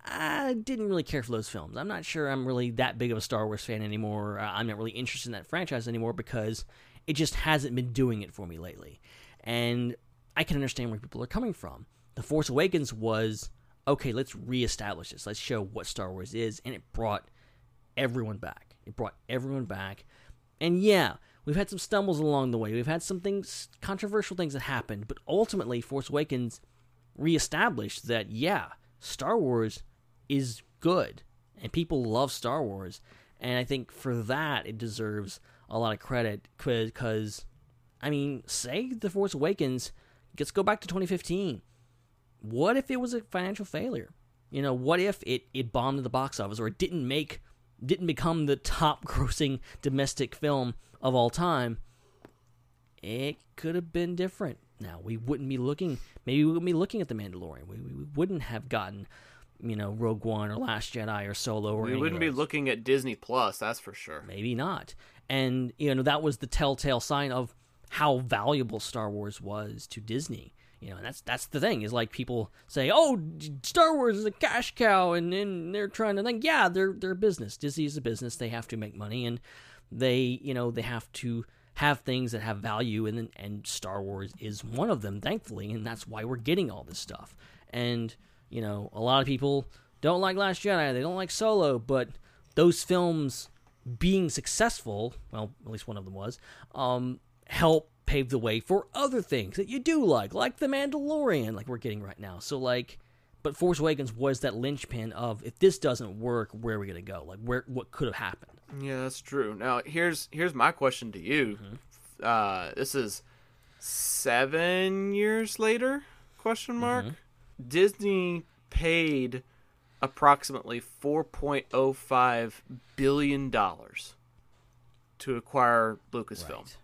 I didn't really care for those films. I'm not sure I'm really that big of a Star Wars fan anymore. Uh, I'm not really interested in that franchise anymore because it just hasn't been doing it for me lately, and I can understand where people are coming from. The Force Awakens was okay, let's reestablish this. Let's show what Star Wars is. And it brought everyone back. It brought everyone back. And yeah, we've had some stumbles along the way. We've had some things, controversial things that happened. But ultimately, Force Awakens reestablished that, yeah, Star Wars is good. And people love Star Wars. And I think for that, it deserves a lot of credit. Because, I mean, say The Force Awakens, let's go back to 2015 what if it was a financial failure? You know, what if it, it bombed the box office or it didn't make didn't become the top grossing domestic film of all time? It could have been different. Now we wouldn't be looking maybe we wouldn't be looking at the Mandalorian. We, we wouldn't have gotten, you know, Rogue One or Last Jedi or Solo or we wouldn't be looking at Disney Plus, that's for sure. Maybe not. And you know that was the telltale sign of how valuable Star Wars was to Disney. You know, and that's that's the thing is like people say, "Oh, Star Wars is a cash cow," and then they're trying to think, yeah, they're they're a business. Disney is a business; they have to make money, and they you know they have to have things that have value and and Star Wars is one of them thankfully and that's why we're getting all this stuff. And you know a lot of people don't like Last Jedi. They don't like Solo but those films being successful well at least one of them was um help pave the way for other things that you do like like The Mandalorian like we're getting right now so like but Force Awakens was that linchpin of if this doesn't work where are we going to go like where what could have happened Yeah, that's true. Now here's here's my question to you. Uh, this is seven years later? Question mark. Disney paid approximately four point oh five billion dollars to acquire Lucasfilm. Right.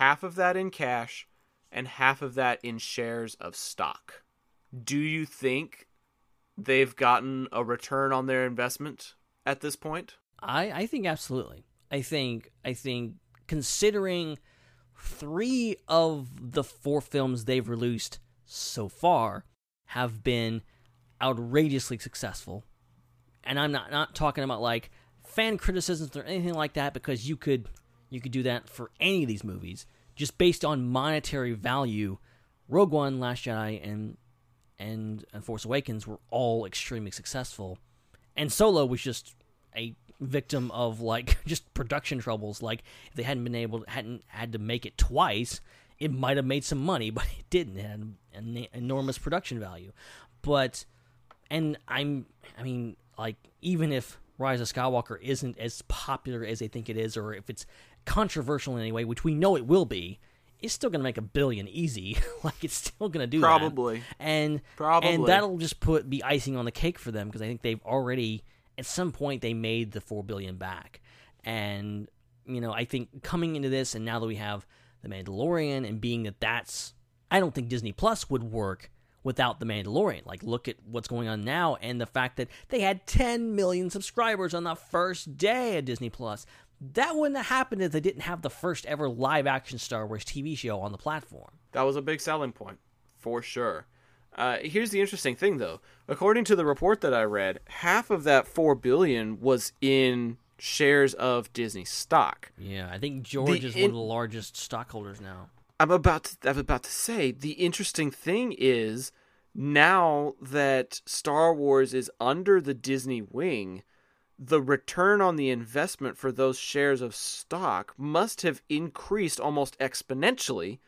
Half of that in cash, and half of that in shares of stock. Do you think they've gotten a return on their investment at this point? I, I think absolutely. I think I think considering three of the four films they've released so far have been outrageously successful. And I'm not not talking about like fan criticisms or anything like that because you could you could do that for any of these movies just based on monetary value. Rogue One, Last Jedi, and and, and Force Awakens were all extremely successful, and Solo was just a victim of like just production troubles. Like if they hadn't been able, to, hadn't had to make it twice, it might have made some money, but it didn't. It had an enormous production value. But and I'm, I mean, like even if Rise of Skywalker isn't as popular as they think it is, or if it's controversial in any way, which we know it will be, it's still going to make a billion easy. like it's still going to do that. Probably. and Probably. and that'll just put be icing on the cake for them because I think they've already at some point they made the four billion back, and you know I think coming into this and now that we have the Mandalorian and being that that's I don't think Disney Plus would work without the Mandalorian. Like look at what's going on now and the fact that they had 10 million subscribers on the first day of Disney Plus. That wouldn't have happened if they didn't have the first ever live action Star Wars TV show on the platform. That was a big selling point, for sure. Uh, here's the interesting thing, though. According to the report that I read, half of that four billion was in shares of Disney stock. Yeah, I think George The is one of the largest stockholders now. I'm about to, I'm about to say the interesting thing is now that Star Wars is under the Disney wing, the return on the investment for those shares of stock must have increased almost exponentially.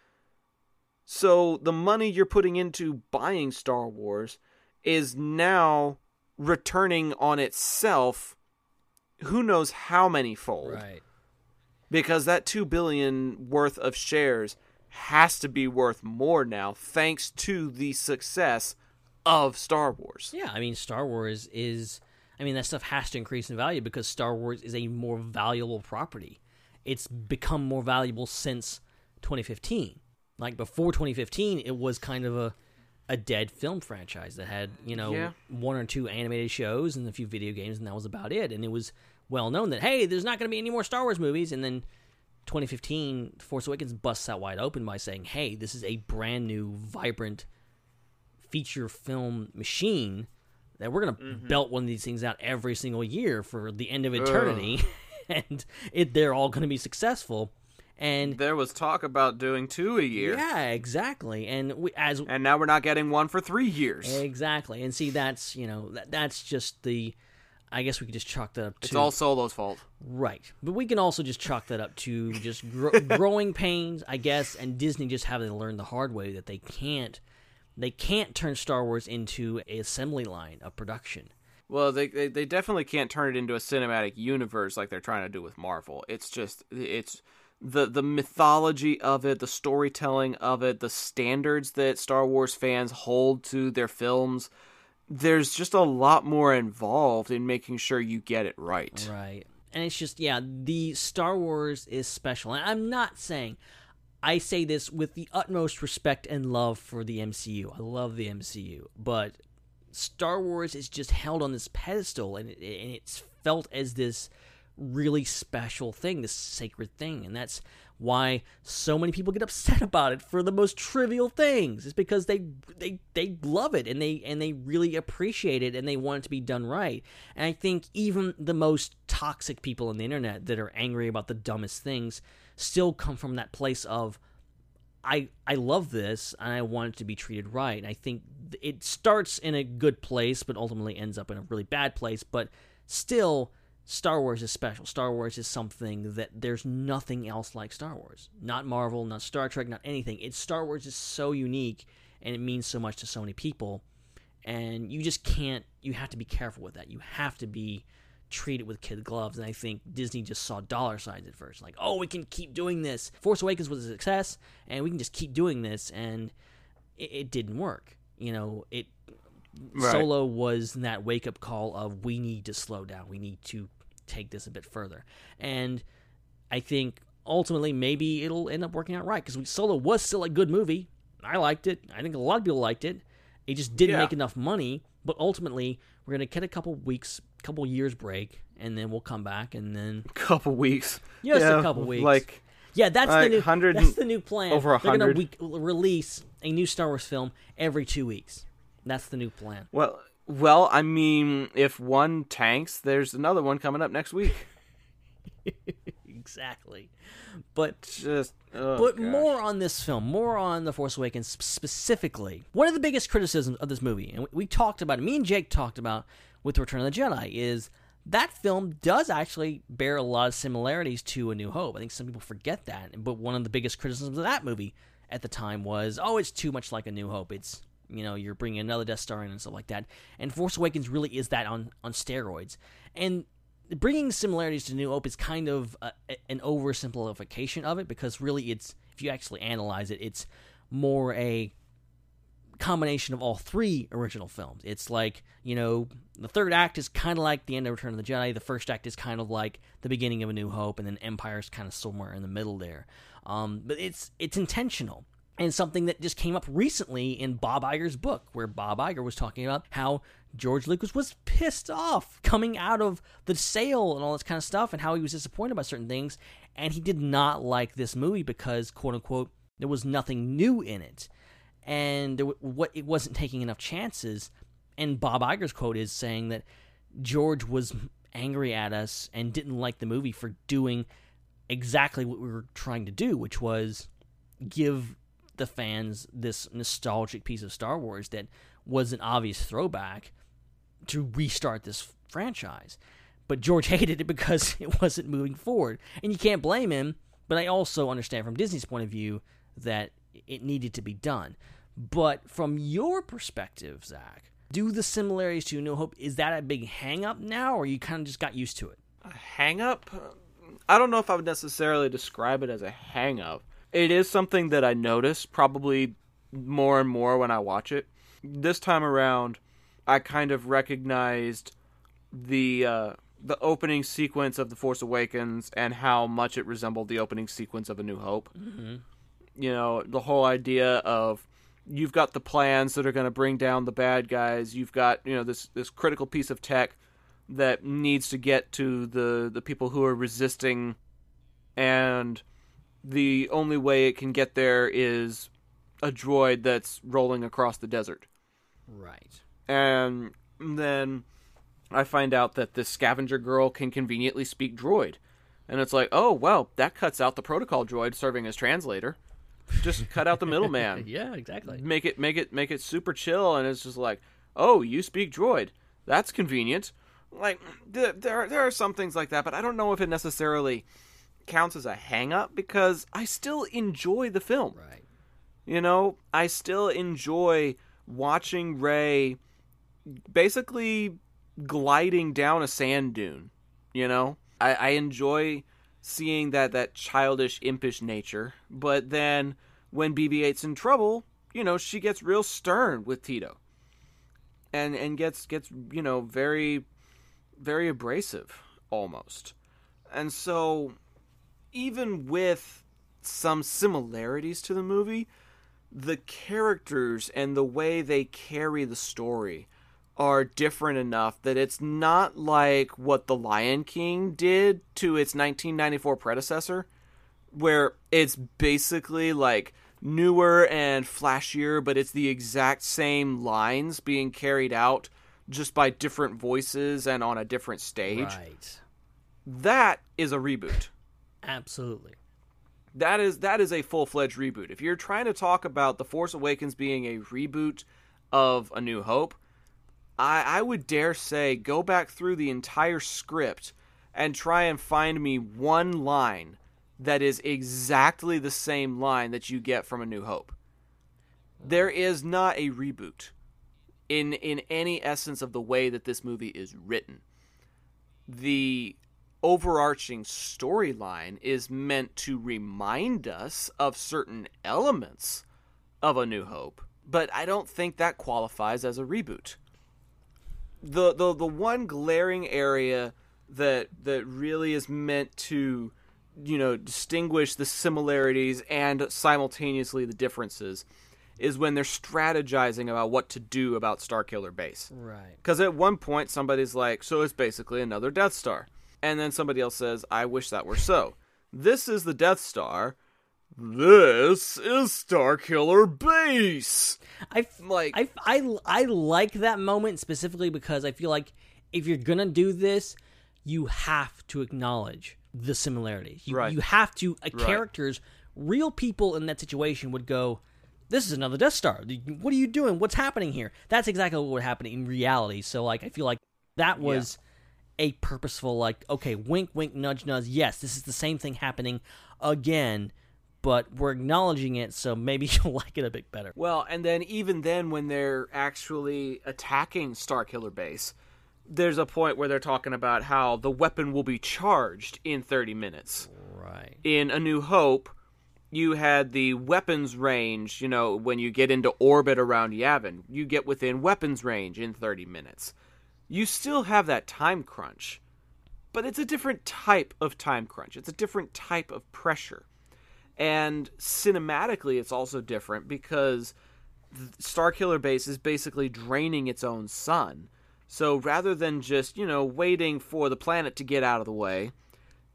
So the money you're putting into buying Star Wars is now returning on itself who knows how many fold Right. because that 2 billion worth of shares has to be worth more now thanks to the success of Star Wars. Yeah, I mean, Star Wars is. I mean, that stuff has to increase in value because Star Wars is a more valuable property. It's become more valuable since 2015. Like before 2015, it was kind of a a dead film franchise that had you know Yeah. one or two animated shows and a few video games, and that was about it. And it was well known that hey, there's not going to be any more Star Wars movies. And then 2015, Force Awakens busts out wide open by saying, hey, this is a brand new, vibrant feature film machine that we're going to Mm-hmm. belt one of these things out every single year for the end of eternity and it they're all going to be successful and There was talk about doing two a year. yeah exactly and we, as And now we're not getting one for 3 years. exactly and see that's you know that, that's just the i guess we could just chalk that up to It's all Solo's fault. Right. But we can also just chalk that up to just gro- growing pains, I guess, and Disney just having to learn the hard way that they can't they can't turn Star Wars into a assembly line of production. Well, they, they they definitely can't turn it into a cinematic universe like they're trying to do with Marvel. It's just it's the the mythology of it, the storytelling of it, the standards that Star Wars fans hold to their films. There's just a lot more involved in making sure you get it right. Right. And it's just yeah, the Star Wars is special. And I'm not saying I say this with the utmost respect and love for the MCU. I love the MCU, but Star Wars is just held on this pedestal and, it, and it's felt as this really special thing, this sacred thing, and that's why so many people get upset about it for the most trivial things. It's because they they they love it and they and they really appreciate it and they want it to be done right. And I think even the most toxic people on the internet that are angry about the dumbest things still come from that place of I I love this and I want it to be treated right. And I think it starts in a good place, but ultimately ends up in a really bad place. But still, Star Wars is special. Star Wars is something that there's nothing else like Star Wars. Not Marvel, not Star Trek, not anything. It's Star Wars is so unique and it means so much to so many people. And you just can't. You have to be careful with that. You have to be treat it with kid gloves. And I think Disney just saw dollar signs at first, like, oh, we can keep doing this. Force Awakens was a success, and we can just keep doing this, and it, it didn't work. You know, it Right. Solo was that wake up call of we need to slow down. We need to take this a bit further, and I think ultimately maybe it'll end up working out right because we Solo was still a good movie. I liked it. I think a lot of people liked it. It just didn't Yeah. make enough money. But ultimately, we're gonna get a couple weeks, couple years break, and then we'll come back, and then couple weeks. Just a couple weeks. Like yeah, that's Like, the new 100 that's the new plan. over a They're gonna hundred. release a new Star Wars film every two weeks. That's the new plan. well, well, I mean, if one tanks, there's another one coming up next week. Exactly. But Just oh, but gosh. more on this film, more on The Force Awakens specifically. One of the biggest criticisms of this movie, and we, we talked about it, me and Jake talked about with Return of the Jedi, is that film does actually bear a lot of similarities to A New Hope. I think some people forget that. But one of the biggest criticisms of that movie at the time was, oh, it's too much like A New Hope. It's you know you're bringing another Death Star in and stuff like that. And Force Awakens really is that on on steroids. And bringing similarities to New Hope is kind of a, an oversimplification of it because really it's if you actually analyze it, it's more a combination of all three original films. It's like, you know, the third act is kind of like the end of Return of the Jedi. The first act is kind of like the beginning of A New Hope, and then Empire is kind of somewhere in the middle there. Um, but it's it's intentional and something that just came up recently in Bob Iger's book, where Bob Iger was talking about how George Lucas was pissed off coming out of the sale and all this kind of stuff, and how he was disappointed by certain things, and he did not like this movie because, quote unquote, there was nothing new in it and what it wasn't taking enough chances. And Bob Iger's quote is saying that George was angry at us and didn't like the movie for doing exactly what we were trying to do, which was give the fans this nostalgic piece of Star Wars that was an obvious throwback to restart this franchise. But George hated it because it wasn't moving forward. And you can't blame him, but I also understand from Disney's point of view that it needed to be done. But from your perspective, Zac, do the similarities to New Hope, is that a big hang up now, or you kind of just got used to it? A hang up i don't know if i would necessarily describe it as a hang up it is something that i notice probably more and more when i watch it. This time around i kind of recognized the uh, the opening sequence of the force awakens and how much it resembled the opening sequence of a new hope. You know the whole idea of you've got the plans that are going to bring down the bad guys you've got you know this this critical piece of tech that needs to get to the the people who are resisting and the only way it can get there is a droid that's rolling across the desert Right. and then I find out that this scavenger girl can conveniently speak droid. And it's like, oh, well, that cuts out the protocol droid serving as translator. Just cut out the middleman. Yeah, exactly. Make it make it make it super chill and it's just like, "Oh, you speak droid. That's convenient." Like th- there there are some things like that, but I don't know if it necessarily counts as a hang up because I still enjoy the film. Right. You know, I still enjoy watching Rey basically gliding down a sand dune. You know, I, I enjoy seeing that that childish, impish nature. But then when BB-8's in trouble, you know, she gets real stern with Teedo, and and gets gets you know very very abrasive almost. And so, even with some similarities to the movie, the characters and the way they carry the story are different enough that it's not like what The Lion King did to its 1994 predecessor, where it's basically like newer and flashier, but it's the exact same lines being carried out just by different voices and on a different stage. Right. That is a reboot. Absolutely. That is that is a full fledged reboot. If you're trying to talk about The Force Awakens being a reboot of A New Hope, I, I would dare say go back through the entire script and try and find me one line that is exactly the same line that you get from A New Hope. There is not a reboot in in any essence of the way that this movie is written. The overarching storyline is meant to remind us of certain elements of A New Hope, but I don't think that qualifies as a reboot. The the the one glaring area that that really is meant to you know distinguish the similarities and simultaneously the differences is when they're strategizing about what to do about Starkiller Base. Right. Because at one point somebody's like, "So it's basically another Death Star," and then somebody else says, "I wish that were so." This is the Death Star. This is Starkiller Base. I Like- I, I I like that moment specifically because I feel like if you're gonna do this, you have to acknowledge the similarities. You, Right. you have to uh, Right. characters, real people in that situation would go, "This is another Death Star. What are you doing? What's happening here?" That's exactly what would happen in reality. So like I feel like that was a purposeful like okay, wink wink nudge nudge. Yes, this is the same thing happening again. But we're acknowledging it, so maybe you'll like it a bit better. Well, and then even then, when they're actually attacking Starkiller Base, there's a point where they're talking about how the weapon will be charged in 30 minutes. Right. In A New Hope, you had the weapons range, you know, when you get into orbit around Yavin, you get within weapons range in 30 minutes. You still have that time crunch, but it's a different type of time crunch. It's a different type of pressure. And cinematically, it's also different because th- Starkiller Base is basically draining its own sun. So rather than just, you know, waiting for the planet to get out of the way,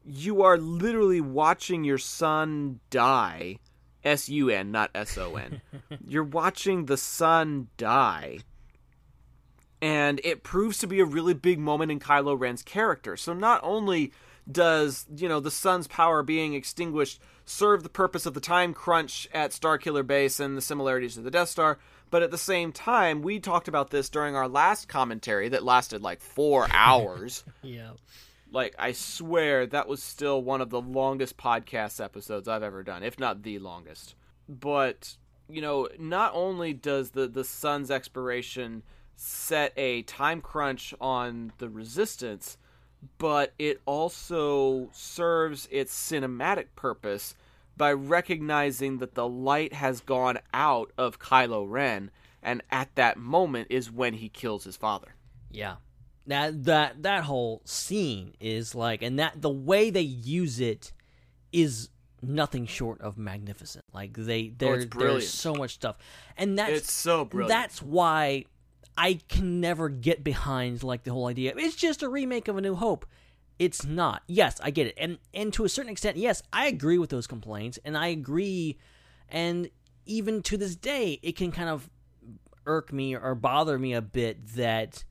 you are literally watching your sun die. S U N, not S O N. You're watching the sun die. And it proves to be a really big moment in Kylo Ren's character. So not only does, you know, the sun's power being extinguished serve the purpose of the time crunch at Starkiller Base and the similarities to the Death Star, but at the same time, we talked about this during our last commentary that lasted like four hours. Yeah. like I swear that was still one of the longest podcast episodes I've ever done, if not the longest. But you know, not only does the the sun's expiration set a time crunch on the resistance, but it also serves its cinematic purpose by recognizing that the light has gone out of Kylo Ren and at that moment is when he kills his father. Yeah. That that that whole scene is like and that the way they use it is nothing short of magnificent. Like they Oh, brilliant. there's so much stuff. And that's It's so brilliant. That's why I can never get behind like the whole idea. It's just a remake of A New Hope. It's not. Yes, I get it. And and to a certain extent, yes, I agree with those complaints and I agree and even to this day it can kind of irk me or bother me a bit that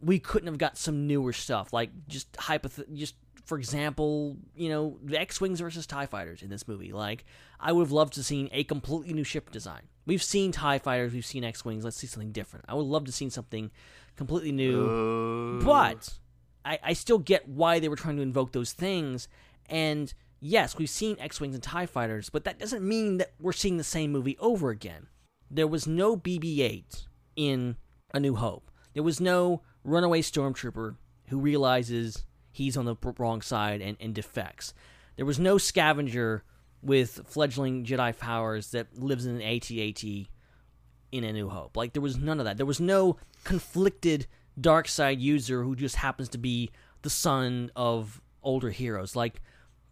we couldn't have got some newer stuff like just hypoth- just for example you know the x-wings versus tie fighters in this movie like i would have loved to have seen a completely new ship design we've seen tie fighters we've seen x-wings let's see something different. I would love to see something completely new. But I, I still get why they were trying to invoke those things. And yes we've seen x-wings and tie fighters but that doesn't mean that we're seeing the same movie over again. There was no bb-8 in a new hope. There was no runaway stormtrooper who realizes he's on the wrong side and, and defects. There was no scavenger with fledgling jedi powers that lives in an AT-AT in A New Hope. Like there was none of that. There was no conflicted dark side user who just happens to be the son of older heroes. Like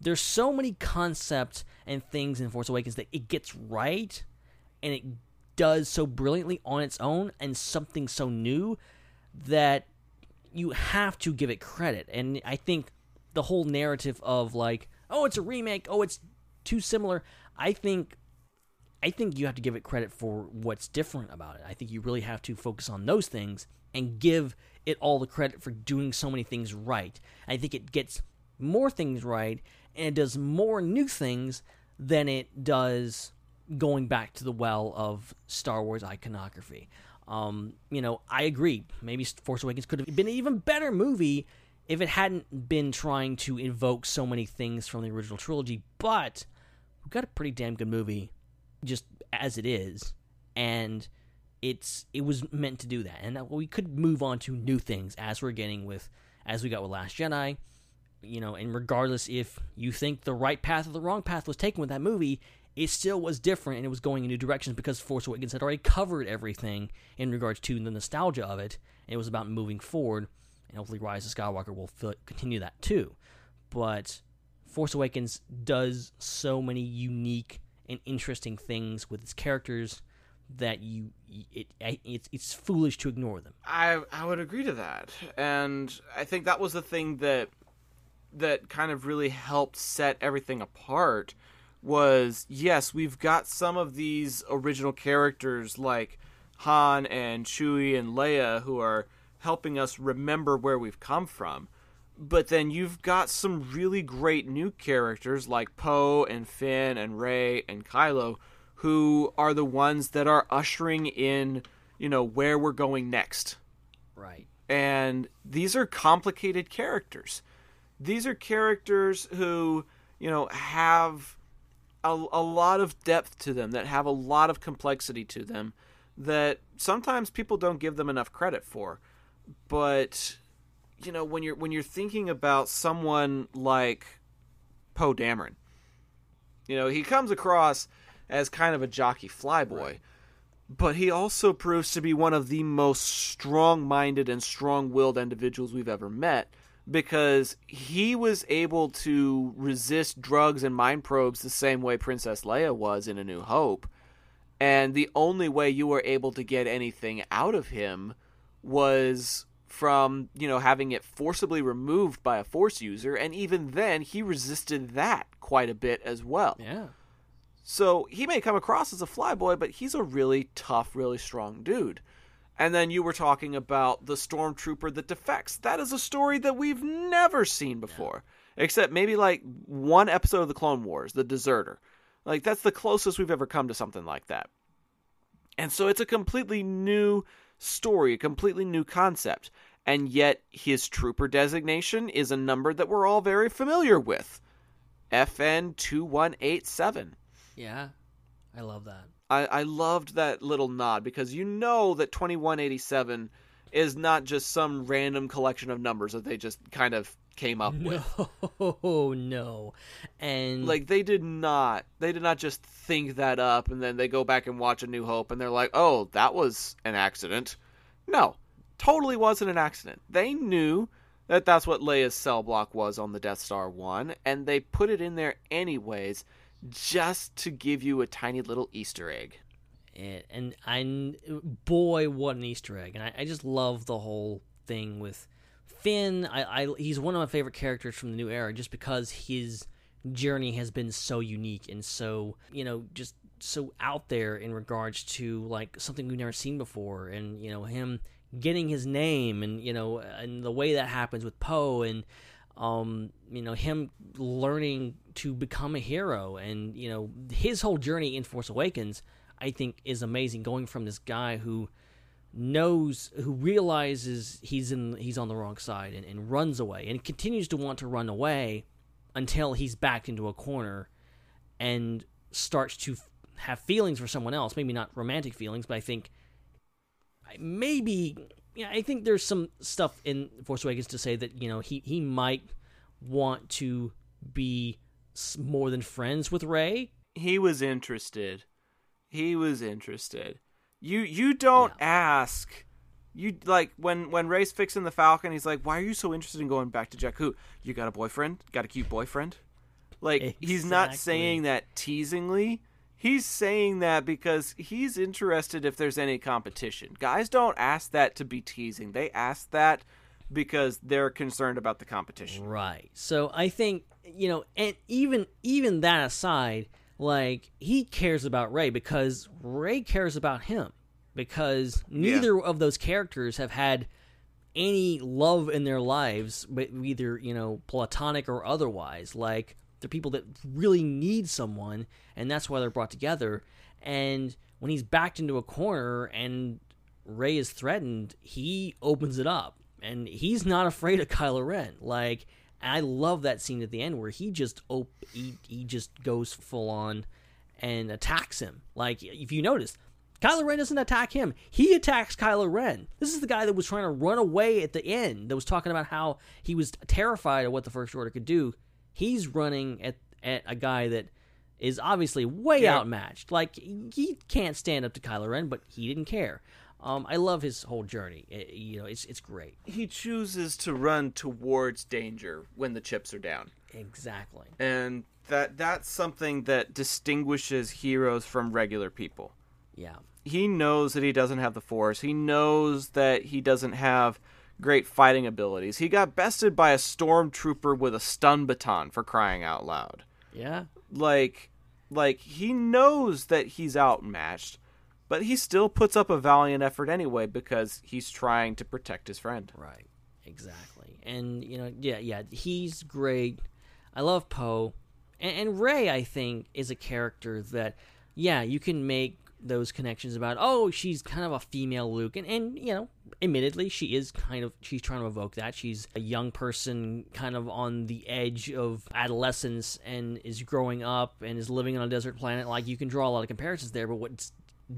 there's so many concepts and things in Force Awakens that it gets right and it does so brilliantly on its own and something so new that you have to give it credit. And I think the whole narrative of like, oh, it's a remake, oh, it's too similar. I think I think you have to give it credit for what's different about it. I think you really have to focus on those things and give it all the credit for doing so many things right. I think it gets more things right and it does more new things than it does going back to the well of Star Wars iconography. Um, you know, I agree. Maybe Force Awakens could have been an even better movie if it hadn't been trying to invoke so many things from the original trilogy, but we've got a pretty damn good movie just as it is, and it's it was meant to do that, and uh, that we could move on to new things as we're getting with as we got with Last Jedi, you know, and regardless if you think the right path or the wrong path was taken with that movie, it still was different and it was going in new directions because Force Awakens had already covered everything in regards to the nostalgia of it, and it was about moving forward, and hopefully Rise of Skywalker will continue that too. But Force Awakens does so many unique and interesting things with its characters that you it, it's it's foolish to ignore them. I I would agree to that, and I think that was the thing that that kind of really helped set everything apart. Was yes, we've got some of these original characters like Han and Chewie and Leia who are helping us remember where we've come from. But then you've got some really great new characters like Poe and Finn and Rey and Kylo who are the ones that are ushering in, you know, where we're going next. Right. And these are complicated characters. These are characters who, you know, have a, a lot of depth to them, that have a lot of complexity to them, that sometimes people don't give them enough credit for. But you know, when you're when you're thinking about someone like Poe Dameron, you know, he comes across as kind of a jockey flyboy, right. but he also proves to be one of the most strong-minded and strong-willed individuals we've ever met because he was able to resist drugs and mind probes the same way Princess Leia was in A New Hope. And the only way you were able to get anything out of him was from you know having it forcibly removed by a force user and even then he resisted that quite a bit as well. Yeah. So he may come across as a flyboy but he's a really tough really strong dude. And then you were talking about the stormtrooper that defects. That is a story that we've never seen before except maybe like one episode of the clone wars the deserter. Like that's the closest we've ever come to something like that. And so it's a completely new story, a completely new concept. And yet his trooper designation is a number that we're all very familiar with. FN 2187. Yeah. I love that. I, I loved that little nod because you know that 2187 is not just some random collection of numbers that they just kind of came up no, with. Oh no. And like they did not they did not just think that up and then they go back and watch A New Hope and they're like, "Oh, that was an accident." No. Totally wasn't an accident. They knew that that's what Leia's cell block was on the Death Star 1 and they put it in there anyways just to give you a tiny little Easter egg. And, and I, boy, what an Easter egg! And I, I just love the whole thing with Finn, I, I he's one of my favorite characters from the new era just because his journey has been so unique and so you know just so out there in regards to like something we've never seen before and you know him getting his name and you know and the way that happens with Poe and um you know him learning to become a hero and you know his whole journey in Force Awakens I think is amazing going from this guy who knows who realizes he's in he's on the wrong side and, and runs away and continues to want to run away until he's backed into a corner and starts to have feelings for someone else. Maybe not romantic feelings but i think maybe yeah i think there's some stuff in force awakens to say that you know he he might want to be more than friends with Rey. he was interested he was interested you you don't yeah. ask. You like when when Rey's fixing the Falcon, he's like, "Why are you so interested in going back to Jakku? You got a boyfriend? Got a cute boyfriend?" Like exactly. he's not saying that teasingly. He's saying that because he's interested if there's any competition. Guys don't ask that to be teasing. They ask that because they're concerned about the competition. Right. So I think you know, and even even that aside, like he cares about Rey because Rey cares about him because neither of those characters have had any love in their lives, but either you know platonic or otherwise. Like they're people that really need someone, and that's why they're brought together. And when he's backed into a corner and Rey is threatened, he opens it up, and he's not afraid of Kylo Ren. Like I love that scene at the end where he just op- he, he just goes full on and attacks him. Like if you notice, Kylo Ren doesn't attack him. He attacks Kylo Ren. This is the guy that was trying to run away at the end. That was talking about how he was terrified of what the First Order could do. He's running at at a guy that is obviously way Yeah. outmatched. Like he can't stand up to Kylo Ren, but he didn't care. Um, I love his whole journey. It- you know, it's it's great. He chooses to run towards danger when the chips are down. Exactly. And that that's something that distinguishes heroes from regular people. Yeah. he knows that he doesn't have the force. He knows that he doesn't have great fighting abilities. He got bested by a stormtrooper with a stun baton for crying out loud. Yeah. Like like he knows that he's outmatched, but he still puts up a valiant effort anyway because he's trying to protect his friend. Right. Exactly. And you know, yeah, yeah, he's great. I love Poe, and, and Rey. I think is a character that, yeah, you can make those connections about. Oh, she's kind of a female Luke, and and you know, admittedly, she is kind of she's trying to evoke that. She's a young person, kind of on the edge of adolescence, and is growing up and is living on a desert planet. Like you can draw a lot of comparisons there, but what's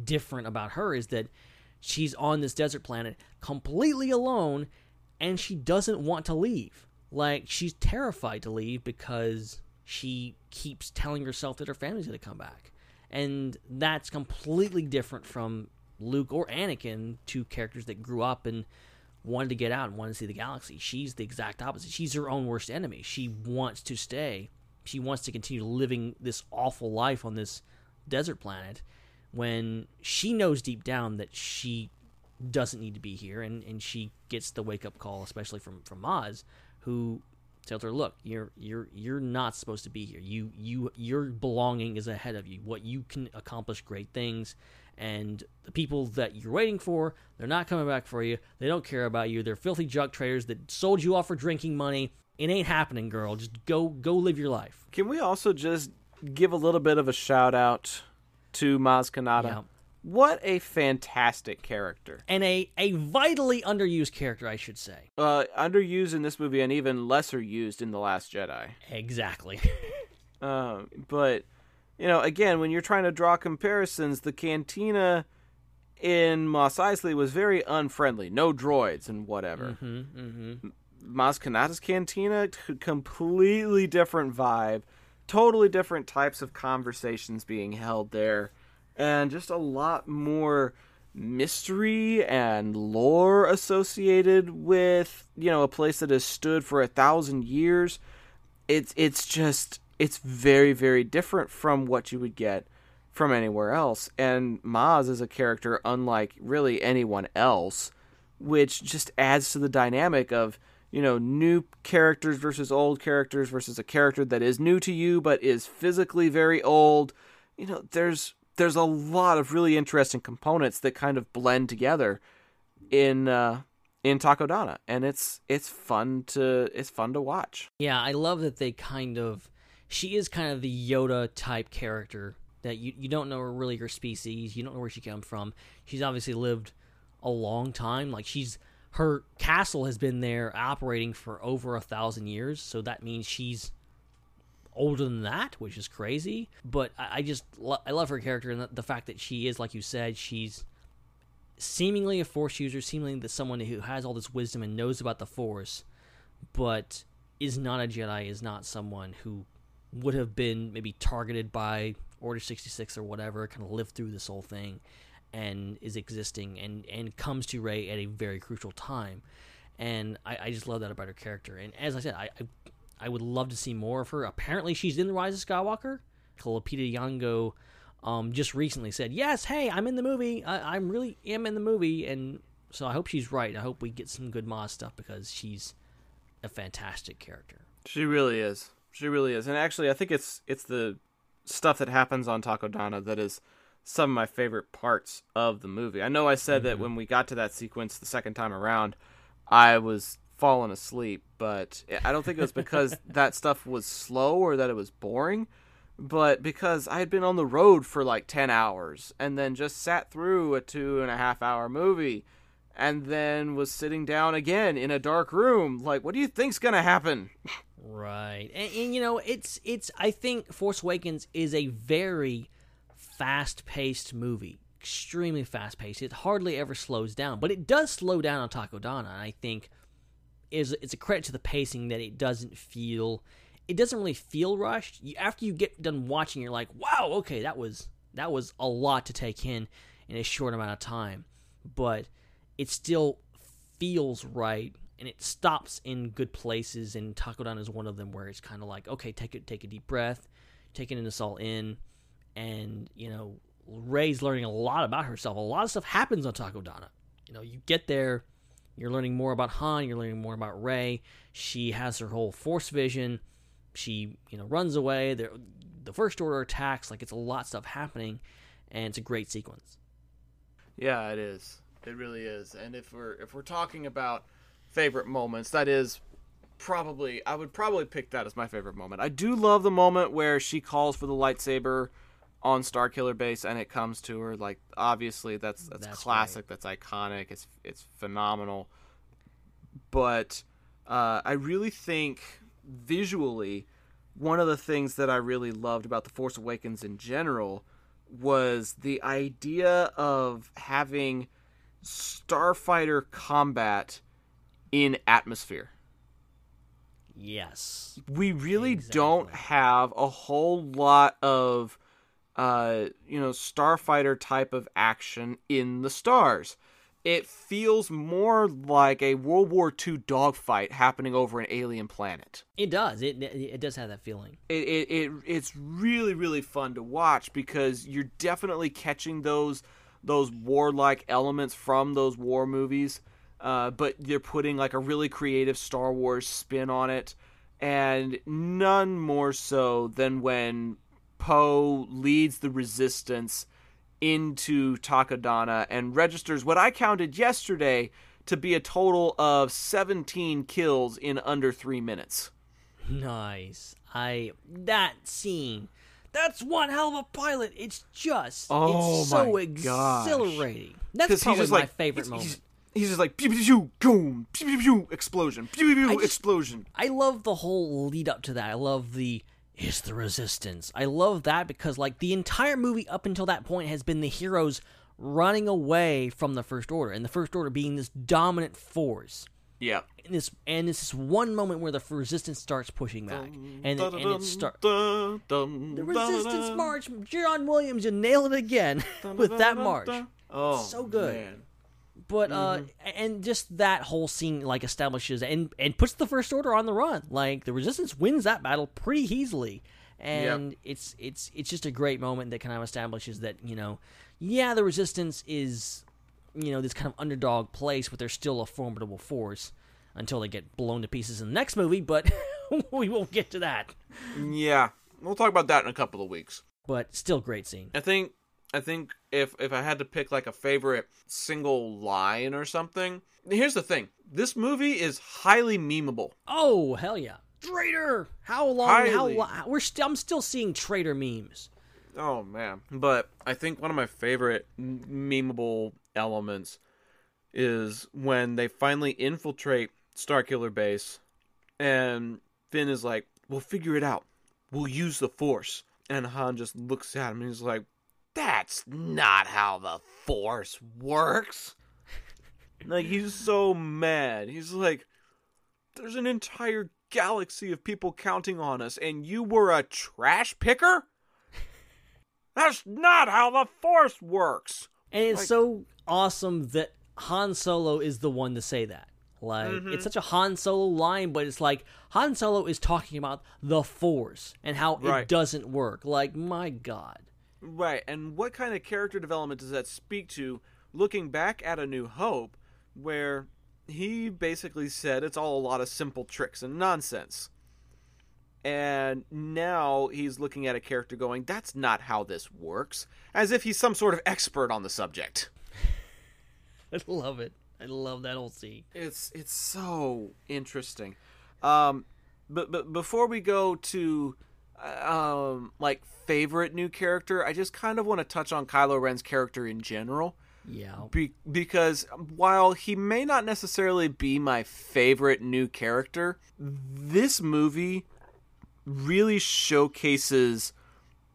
different about her is that she's on this desert planet completely alone and she doesn't want to leave. Like she's terrified to leave because she keeps telling herself that her family's going to come back. And that's completely different from Luke or Anakin, two characters that grew up and wanted to get out and wanted to see the galaxy. She's the exact opposite. She's her own worst enemy. She wants to stay. She wants to continue living this awful life on this desert planet when she knows deep down that she doesn't need to be here and, and she gets the wake up call especially from from Maz who tells her look you're you're you're not supposed to be here. You you your belonging is ahead of you. What you can accomplish great things and the people that you're waiting for they're not coming back for you. They don't care about you. They're filthy junk traders that sold you off for drinking money. It ain't happening girl. Just go go live your life. Can we also just give a little bit of a shout out to Maz Kanata? Yeah. What a fantastic character. and a a vitally underused character i should say Uh, underused in this movie and even lesser used in The Last Jedi. exactly Um, but you know, again, when you're trying to draw comparisons, the cantina in Mos Eisley was very unfriendly. No droids and whatever. Mm-hmm, Maz Kanata's cantina, completely different vibe, totally different types of conversations being held there, and just a lot more mystery and lore associated with you know a place that has stood for a thousand years. It's it's just it's very very different from what you would get from anywhere else. And Maz is a character unlike really anyone else which just adds to the dynamic of you know new characters versus old characters versus a character that is new to you but is physically very old. You know there's there's a lot of really interesting components that kind of blend together in uh in Takodana and it's it's fun to it's fun to watch Yeah, I love that they kind of. She is kind of the Yoda type character that you you don't know really her species, you don't know where she came from. She's obviously lived a long time. Like she's her castle has been there operating for over a thousand years, so that means she's older than that, which is crazy. But I, I just lo- I love her character and the, the fact that she is, like you said, she's seemingly a force user, seemingly that someone who has all this wisdom and knows about the force, but is not a Jedi, is not someone who would have been maybe targeted by Order 66 or whatever, kind of lived through this whole thing and is existing and, and comes to Rey at a very crucial time. And I, I just love that about her character. And as I said, I, I I would love to see more of her. Apparently, she's in The Rise of Skywalker. Lupita Nyong'o um, just recently said, "Yes, hey, I'm in the movie. I, I'm really am in the movie," and so I hope she's right. I hope we get some good Maz stuff because she's a fantastic character. She really is. She really is. And actually, I think it's it's the stuff that happens on Takodana that is some of my favorite parts of the movie. I know I said that when we got to that sequence the second time around, I was falling asleep, but I don't think it was because that stuff was slow or that it was boring, but because I had been on the road for like 10 hours and then just sat through a two and a half hour movie and then was sitting down again in a dark room. Like, what do you think's going to happen? Right, and, and you know, it's it's. I think Force Awakens is a very fast-paced movie, extremely fast-paced. It hardly ever slows down, but it does slow down on Takodana. And I think is it's a credit to the pacing that it doesn't feel. It doesn't really feel rushed. You, after you get done watching, you're like, "Wow, okay, that was that was a lot to take in in a short amount of time," but it still feels right and it stops in good places and Takodana is one of them where it's kind of like okay take it take a deep breath taking this all in and you know Rey's learning a lot about herself a lot of stuff happens on Takodana you know you get there you're learning more about Han you're learning more about Rey she has her whole force vision she you know runs away the first order attacks like it's a lot of stuff happening and it's a great sequence Yeah, it is. It really is. And if we're if we're talking about favorite moments, that is probably I would probably pick that as my favorite moment. I do love the moment where she calls for the lightsaber on Starkiller Base and it comes to her. Like obviously that's that's, That's classic. That's iconic. It's it's phenomenal. But uh, I really think visually one of the things that I really loved about the Force Awakens in general was the idea of having starfighter combat in atmosphere. yes We really Exactly. don't have a whole lot of uh you know starfighter type of action in the stars. It feels more like a World War II dogfight happening over an alien planet. it does it it does have that feeling it, it, it it's really really fun to watch because you're definitely catching those those warlike elements from those war movies uh, but they're putting like a really creative Star Wars spin on it and none more so than when Poe leads the resistance into Takodana and registers what I counted yesterday to be a total of 17 kills in under 3 minutes. Nice. I that scene. That's one hell of a pilot. It's just Oh it's so my gosh. exhilarating. That's probably he's just my like favorite he's, moment. He's, he's just like pew pew pew boom pew pew pew explosion pew pew pew explosion. I love the whole lead up to that. I love the it's the resistance. I love that because like the entire movie up until that point has been the heroes running away from the first order and the first order being this dominant force. Yeah. And this and this is one moment where the resistance starts pushing back. And, it, and it starts The The Resistance March, John Williams, you nailed it again with that march. Oh, So good. man. But uh, and just that whole scene like establishes and and puts the First Order on the run. Like the Resistance wins that battle pretty easily, and it's it's it's just a great moment that kind of establishes that you know, yeah, the Resistance is you know this kind of underdog place, but they're still a formidable force until they get blown to pieces in the next movie. But we won't get to that. Yeah, we'll talk about that in a couple of weeks. But still, great scene. I think I think if if I had to pick like a favorite single line or something, here's the thing: this movie is highly memeable. Oh hell yeah, traitor! How long? How Highly. lo- we're still? I'm still seeing traitor memes. Oh man! But I think one of my favorite memeable elements is when they finally infiltrate Starkiller Base, and Finn is like, "We'll figure it out. We'll use the Force." And Han just looks at him and he's like, "That's not how the Force works." like he's so mad. He's like, "There's an entire galaxy of people counting on us, and you were a trash picker." That's not how the Force works. And it's Like- so awesome that Han Solo is the one to say that. Like Mm-hmm. it's such a Han Solo line, but it's like Han Solo is talking about the Force and how Right. it doesn't work. Like my God, Right, and what kind of character development does that speak to looking back at A New Hope, where he basically said it's all a lot of simple tricks and nonsense? And now he's looking at a character going, that's not how this works, as if he's some sort of expert on the subject. I love it. I love that whole scene. It's it's so interesting. Um, but but before we go to um like favorite new character, I just kind of want to touch on Kylo Ren's character in general. Yeah. Be- because while he may not necessarily be my favorite new character, this movie really showcases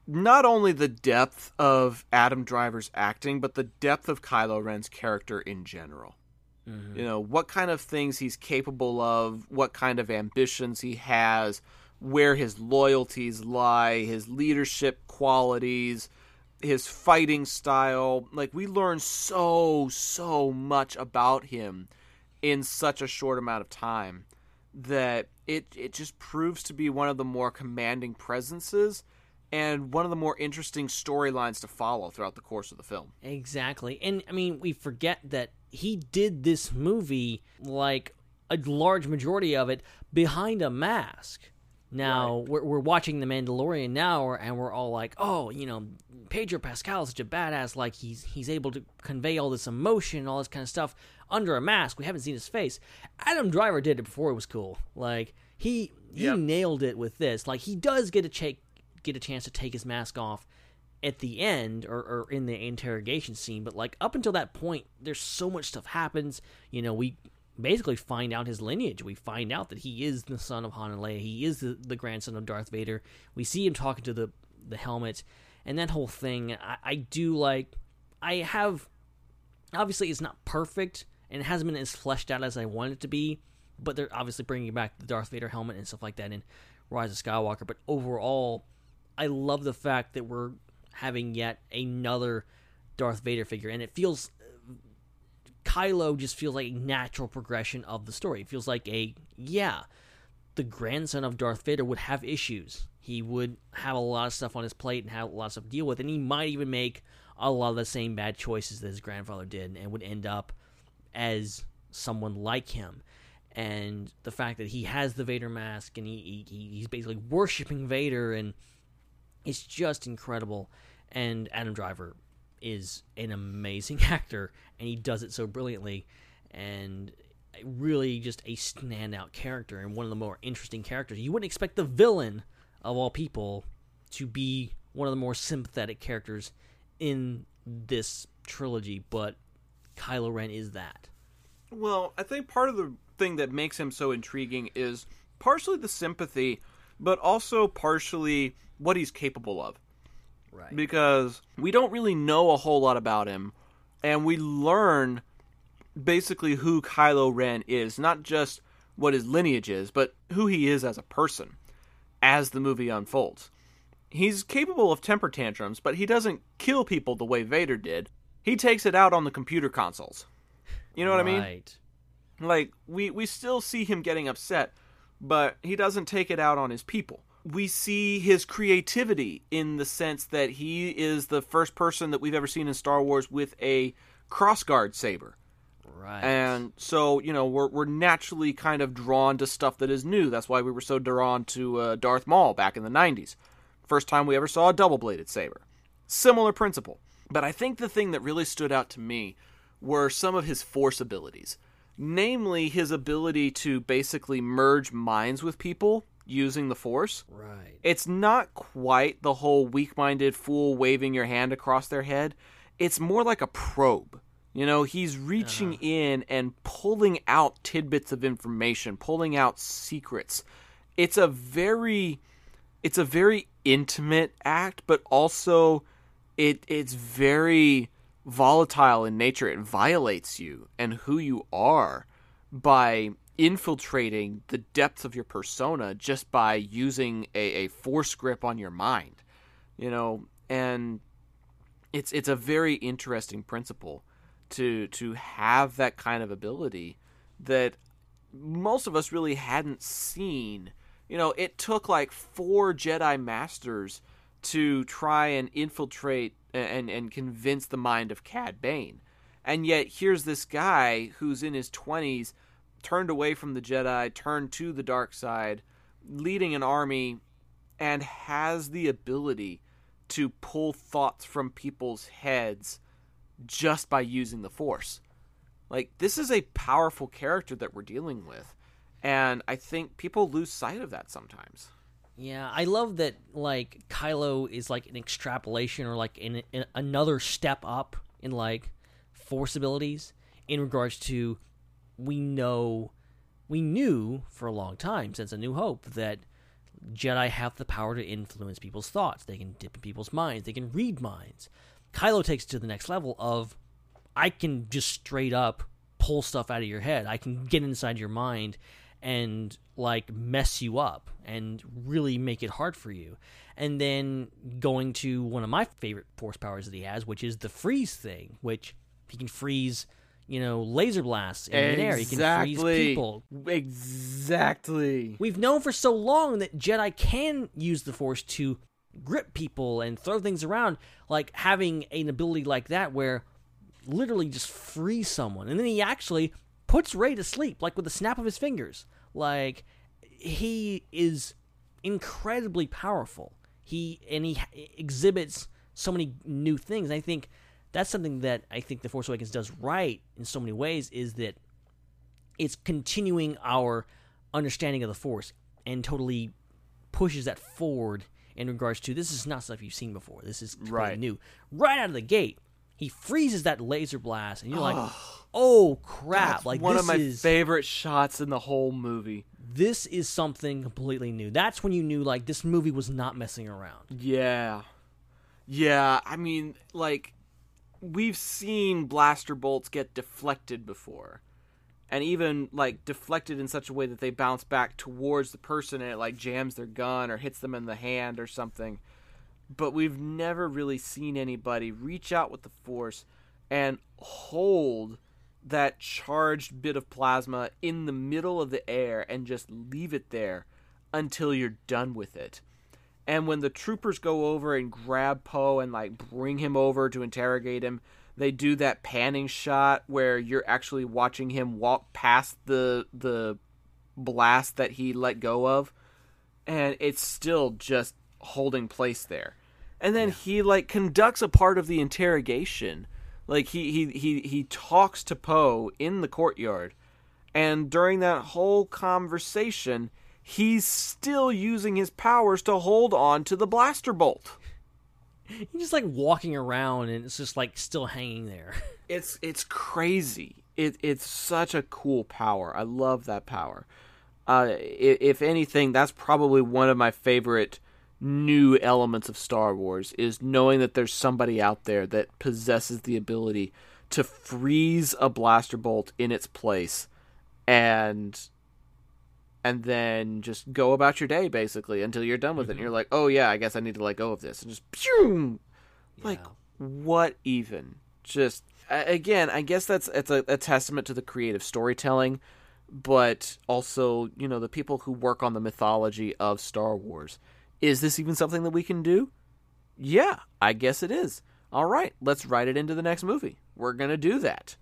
not only the depth of Adam Driver's acting, but the depth of Kylo Ren's character in general. You know, what kind of things he's capable of, what kind of ambitions he has, where his loyalties lie, his leadership qualities, his fighting style. Like, we learn so, so much about him in such a short amount of time that it, it just proves to be one of the more commanding presences and one of the more interesting storylines to follow throughout the course of the film. Exactly. And I mean, we forget that he did this movie like a large majority of it behind a mask. Now we're, we're watching The Mandalorian now, and we're all like, "Oh, you know, Pedro Pascal is such a badass. Like he's he's able to convey all this emotion, and all this kind of stuff under a mask. We haven't seen his face. Adam Driver did it before it was cool. Like he he Yep. nailed it with this. Like he does get a cha- get a chance to take his mask off at the end or, or in the interrogation scene but like up until that point there's so much stuff happens you know we basically find out his lineage. We find out that he is the son of Han and Leia. He is the, the grandson of Darth Vader. We see him talking to the the helmet and that whole thing. I, I do like I have obviously it's not perfect and it hasn't been as fleshed out as I want it to be but they're obviously bringing back the Darth Vader helmet and stuff like that in Rise of Skywalker. But overall I love the fact that we're having yet another Darth Vader figure, and it feels Kylo just feels like a natural progression of the story. It feels like a yeah, the grandson of Darth Vader would have issues. He would have a lot of stuff on his plate and have a lot of stuff to deal with, and he might even make a lot of the same bad choices that his grandfather did, and would end up as someone like him. And the fact that he has the Vader mask and he, he he's basically worshiping Vader and it's just incredible. And Adam Driver is an amazing actor, and he does it so brilliantly, and really just a standout character and one of the more interesting characters. You wouldn't expect the villain of all people to be one of the more sympathetic characters in this trilogy, but Kylo Ren is that. Well, I think part of the thing that makes him so intriguing is partially the sympathy, but also partially what he's capable of. Right. Because we don't really know a whole lot about him, and we learn basically who Kylo Ren is, not just what his lineage is, but who he is as a person as the movie unfolds. He's capable of temper tantrums, but he doesn't kill people the way Vader did. He takes it out on the computer consoles. You know what I mean? Right. Like we we still see him getting upset, but he doesn't take it out on his people. We see his creativity in the sense that he is the first person that we've ever seen in Star Wars with a crossguard saber. Right. And so, you know, we're we're naturally kind of drawn to stuff that is new. That's why we were so drawn to uh, Darth Maul back in the 90s. First time we ever saw a double-bladed saber. Similar principle. But I think the thing that really stood out to me were some of his force abilities. Namely, his ability to basically merge minds with people using the force. right. It's not quite the whole weak minded fool waving your hand across their head. It's more like a probe. You know, he's reaching uh-huh. in and pulling out tidbits of information, pulling out secrets. It's a very it's a very intimate act, but also it it's very volatile in nature. It violates you and who you are by infiltrating the depths of your persona just by using a, a force grip on your mind. You know, and it's it's a very interesting principle to to have that kind of ability that most of us really hadn't seen. You know, it took like four Jedi masters to try and infiltrate and and convince the mind of Cad Bane. And yet here's this guy who's in his 20s, turned away from the Jedi, turned to the dark side, leading an army and has the ability to pull thoughts from people's heads just by using the force. Like this is a powerful character that we're dealing with. And I think people lose sight of that sometimes. Yeah, I love that. Like Kylo is like an extrapolation or like in another step up in like force abilities in regards to we know we knew for a long time since A New Hope that Jedi have the power to influence people's thoughts. They can dip in people's minds. They can read minds. Kylo takes it to the next level of I can just straight up pull stuff out of your head. I can get inside your mind and like mess you up and really make it hard for you. And then going to one of my favorite force powers that he has, which is the freeze thing, which he can freeze, you know, laser blasts in midair. He can freeze people. Exactly. We've known for so long that Jedi can use the Force to grip people and throw things around, like having an ability like that where literally just freeze someone. And then he actually puts Rey to sleep, like with the snap of his fingers. Like, he is incredibly powerful. He and he exhibits so many new things. And I think that's something that I think The Force Awakens does right in so many ways is that it's continuing our understanding of the Force and totally pushes that forward in regards to this is not stuff you've seen before. This is completely Right. new. Right out of the gate, he freezes that laser blast, and you're like, "Oh crap!" That's like one of my is favorite shots in the whole movie. this is something completely new. That's when you knew like this movie was not messing around. Yeah. Yeah, I mean, like we've seen blaster bolts get deflected before. And even like deflected in such a way that they bounce back towards the person and it like jams their gun or hits them in the hand or something. But we've never really seen anybody reach out with the force and hold that charged bit of plasma in the middle of the air and just leave it there until you're done with it. And when the troopers go over and grab Poe and like bring him over to interrogate him, they do that panning shot where you're actually watching him walk past the the blast that he let go of and it's still just holding place there. And then he like conducts a part of the interrogation. Like he he he he talks to Poe in the courtyard. And during that whole conversation, he's still using his powers to hold on to the blaster bolt. He's just like walking around, and it's just like still hanging there. It's it's crazy. It it's such a cool power. I love that power. Uh, if anything, that's probably one of my favorite new elements of Star Wars is knowing that there's somebody out there that possesses the ability to freeze a blaster bolt in its place and and then just go about your day basically until you're done with it and mm-hmm. you're like, "Oh yeah, I guess I need to let go of this." And just pew! Like what even? Just again, I guess that's it's a, a testament to the creative storytelling, but also you know the people who work on the mythology of Star Wars. Is this even something that we can do? Yeah, I guess it is. All right, let's write it into the next movie. We're gonna do that,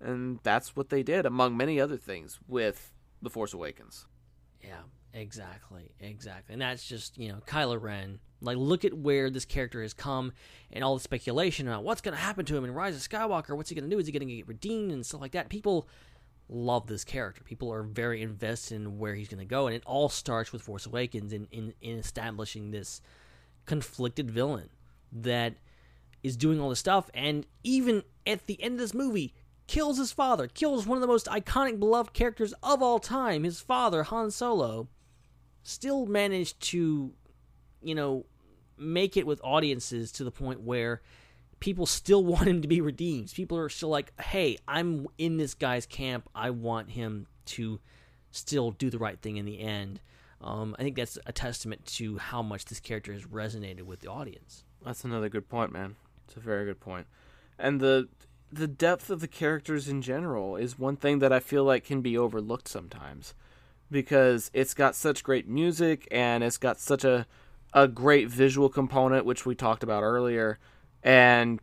and that's what they did, among many other things, with the Force Awakens. Yeah, exactly, exactly. And that's just, you know, Kylo Ren. Like, look at where this character has come and all the speculation about what's going to happen to him in Rise of Skywalker. What's he going to do? Is he going to get redeemed and stuff like that? People love this character. People are very invested in where he's going to go. And it all starts with Force Awakens in, in, in establishing this conflicted villain that is doing all this stuff. And even at the end of this movie, kills his father, kills one of the most iconic, beloved characters of all time, his father, Han Solo, still managed to, you know, make it with audiences to the point where people still want him to be redeemed. People are still like, hey, I'm in this guy's camp. I want him to still do the right thing in the end. Um, I think that's a testament to how much this character has resonated with the audience. That's another good point, man. It's a very good point. And the the depth of the characters in general is one thing that I feel like can be overlooked sometimes because it's got such great music and it's got such a a great visual component, which we talked about earlier, and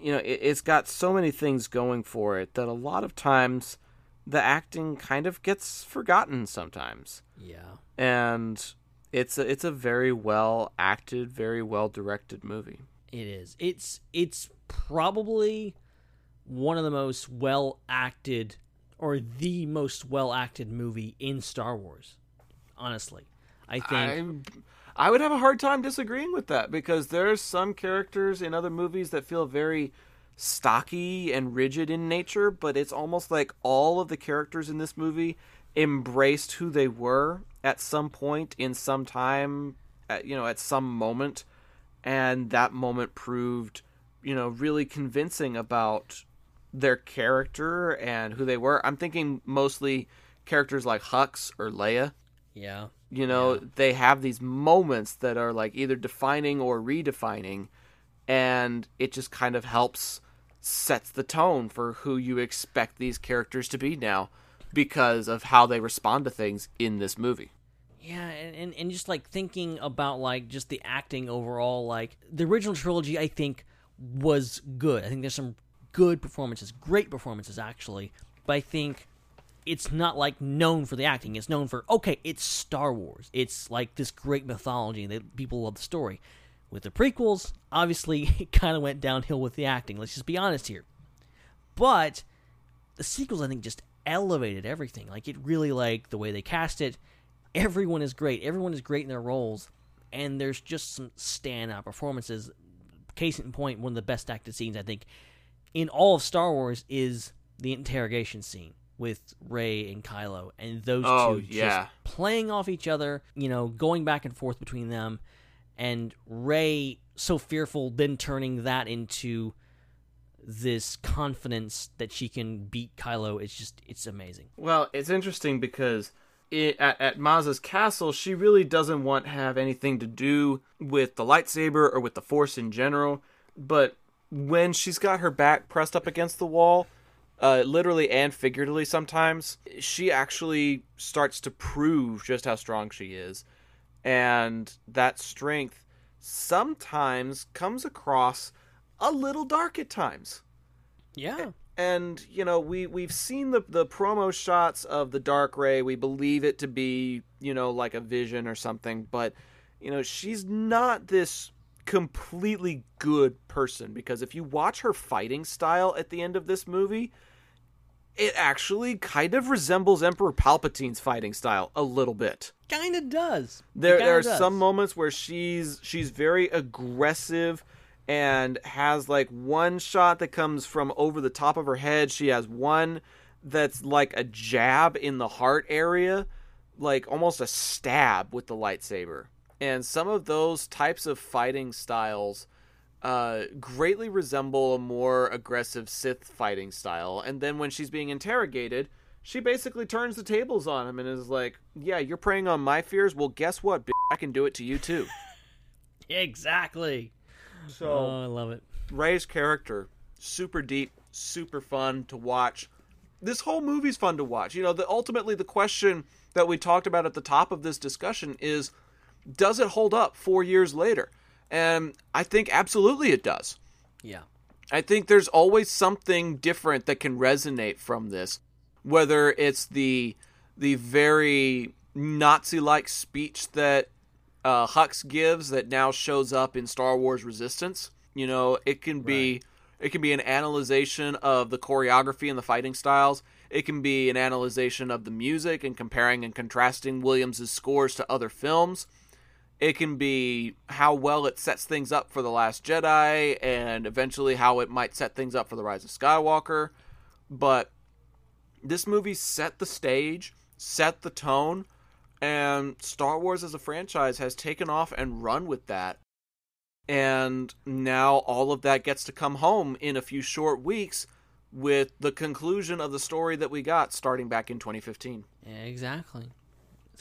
you know it, it's got so many things going for it that a lot of times the acting kind of gets forgotten sometimes, Yeah. and it's a, it's a very well acted, very well directed movie. It is. It's it's probably one of the most well acted or the most well acted movie in Star Wars. Honestly. I think I I would have a hard time disagreeing with that because there's some characters in other movies that feel very stocky and rigid in nature, but it's almost like all of the characters in this movie embraced who they were at some point in some time, at, you know, at some moment, and that moment proved, you know, really convincing about their character and who they were. I'm thinking mostly characters like Hux or Leia yeah. you know they have these moments that are like either defining or redefining and it just kind of helps sets the tone for who you expect these characters to be now because of how they respond to things in this movie Yeah, and, and, and just like thinking about like just the acting overall, like the original trilogy, I think was good. I think there's some good performances, great performances actually, but I think it's not like known for the acting. It's known for okay, it's Star Wars. It's like this great mythology that people love the story. With the prequels, obviously it kind of went downhill with the acting. Let's just be honest here. But the sequels, I think, just elevated everything. Like it really like the way they cast it. Everyone is great. Everyone is great in their roles, and there's just some standout performances. Case in point, one of the best acted scenes I think in all of Star Wars is the interrogation scene with Rey and Kylo, and those Oh, two yeah. just playing off each other. You know, going back and forth between them, and Rey so fearful, then turning that into this confidence that she can beat Kylo. It's just it's amazing. well it's interesting because it, at, at Maz's castle she really doesn't want to have anything to do with the lightsaber or with the force in general but when she's got her back pressed up against the wall uh, literally and figuratively sometimes she actually starts to prove just how strong she is. And that strength sometimes comes across a little dark at times. Yeah. and you know we we've seen the the promo shots of the dark ray. We believe it to be you know like a vision or something. But you know she's not this completely good person because if you watch her fighting style at the end of this movie it actually kind of resembles emperor palpatine's fighting style a little bit Kind of does. there, there are does. some moments where she's she's very aggressive and has like one shot that comes from over the top of her head. She has one that's like a jab in the heart area, like almost a stab with the lightsaber. And some of those types of fighting styles uh, greatly resemble a more aggressive Sith fighting style. And then when she's being interrogated, she basically turns the tables on him and is like, "Yeah, you're preying on my fears. Well, guess what? bitch? I can do it to you too." Exactly. So Oh, I love it. Rey's character, super deep, super fun to watch. This whole movie's fun to watch. You know, the ultimately the question that we talked about at the top of this discussion is does it hold up 4 years later? And I think absolutely it does. Yeah. I think there's always something different that can resonate from this, whether it's the the very Nazi-like speech that uh, Hux gives that now shows up in Star Wars Resistance. You know, it can be it can be an analyzation of the choreography and the fighting styles. It can be an analyzation of the music and comparing and contrasting Williams' scores to other films. It can be how well it sets things up for The Last Jedi and eventually how it might set things up for The Rise of Skywalker. But this movie set the stage, set the tone, and Star Wars as a franchise has taken off and run with that. And now all of that gets to come home in a few short weeks with the conclusion of the story that we got starting back in 2015. Yeah, exactly.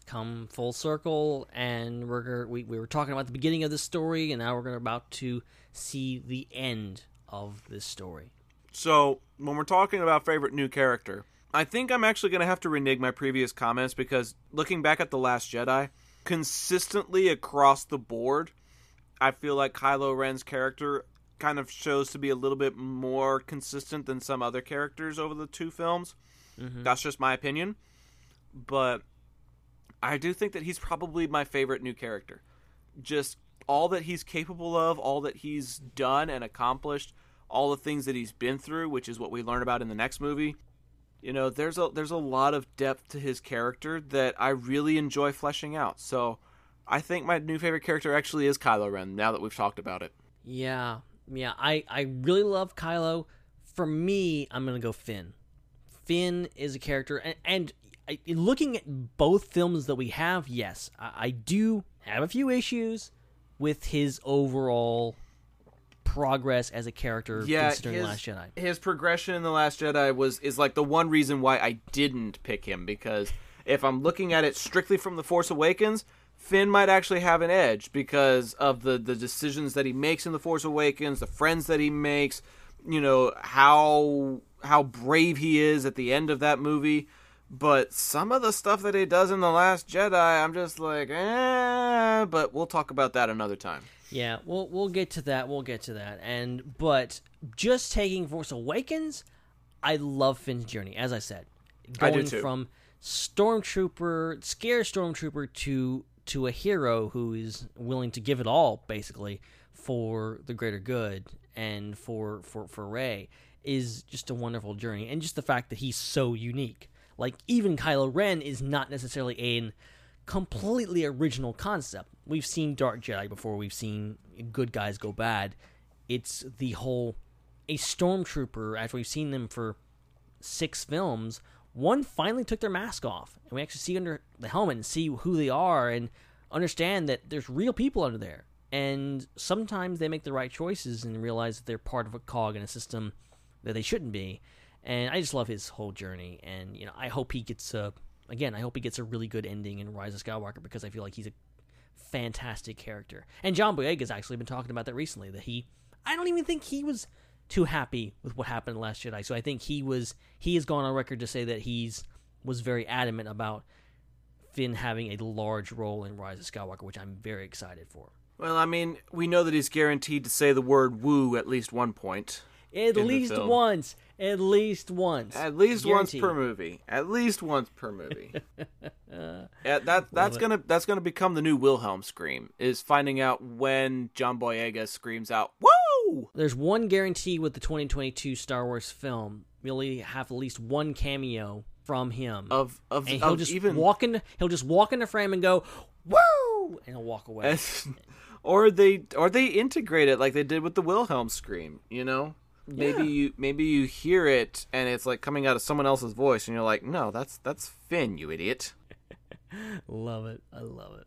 Come full circle, and we're we we were talking about the beginning of the story, and now we're about to see the end of this story. So, when we're talking about favorite new character, I think I'm actually going to have to renege my previous comments because looking back at The Last Jedi, consistently across the board, I feel like Kylo Ren's character kind of shows to be a little bit more consistent than some other characters over the two films. Mm-hmm. That's just my opinion. But I do think that he's probably my favorite new character. Just all that he's capable of, all that he's done and accomplished, all the things that he's been through, which is what we learn about in the next movie. You know, there's a there's a lot of depth to his character that I really enjoy fleshing out. So, I think my new favorite character actually is Kylo Ren. Now that we've talked about it, Yeah, yeah. I I really love Kylo. For me, I'm gonna go Finn. Finn is a character, and, and I, looking at both films that we have, yes, I, I do have a few issues with his overall progress as a character yeah, considering his, Last Jedi. his progression in the Last Jedi was is like the one reason why I didn't pick him because if I'm looking at it strictly from the Force Awakens, Finn might actually have an edge because of the the decisions that he makes in the Force Awakens, the friends that he makes, you know how how brave he is at the end of that movie. But some of the stuff that he does in the Last Jedi, I'm just like, eh. But we'll talk about that another time. Yeah, we'll we'll get to that. We'll get to that. And but just taking Force Awakens, I love Finn's journey. As I said, I do going too. from stormtrooper, scare stormtrooper to to a hero who is willing to give it all, basically, for the greater good and for for for Rey is just a wonderful journey. And just the fact that he's so unique. Like even Kylo Ren is not necessarily a completely original concept. We've seen Dark Jedi before. We've seen good guys go bad. It's the whole a stormtrooper. After we've seen them for six films, one finally took their mask off, and we actually see under the helmet and see who they are and understand that there's real people under there. And sometimes they make the right choices and realize that they're part of a cog in a system that they shouldn't be. And I just love his whole journey, and you know, I hope he gets a again. I hope he gets a really good ending in Rise of Skywalker because I feel like he's a fantastic character. And John Boyega's actually been talking about that recently. That he, I don't even think he was too happy with what happened in Last Jedi. So I think he was. He has gone on record to say that he's was very adamant about Finn having a large role in Rise of Skywalker, which I'm very excited for. Well, I mean, we know that he's guaranteed to say the word "woo" at least one point. At the least once. At least once. At least Guaranteed. once per movie. At least once per movie. yeah, that that's it. gonna that's gonna become the new Wilhelm scream. Is finding out when John Boyega screams out "Woo!" There's one guarantee with the 2022 Star Wars film. Only have at least one cameo from him. of of, and he'll of just even walk in. He'll just walk in the frame and go, "Woo!" and he'll walk away. or they or they integrate it like they did with the Wilhelm scream. You know, maybe Yeah. you maybe you hear it and it's like coming out of someone else's voice, and you're like, no, that's that's Finn, you idiot. love it. I love it.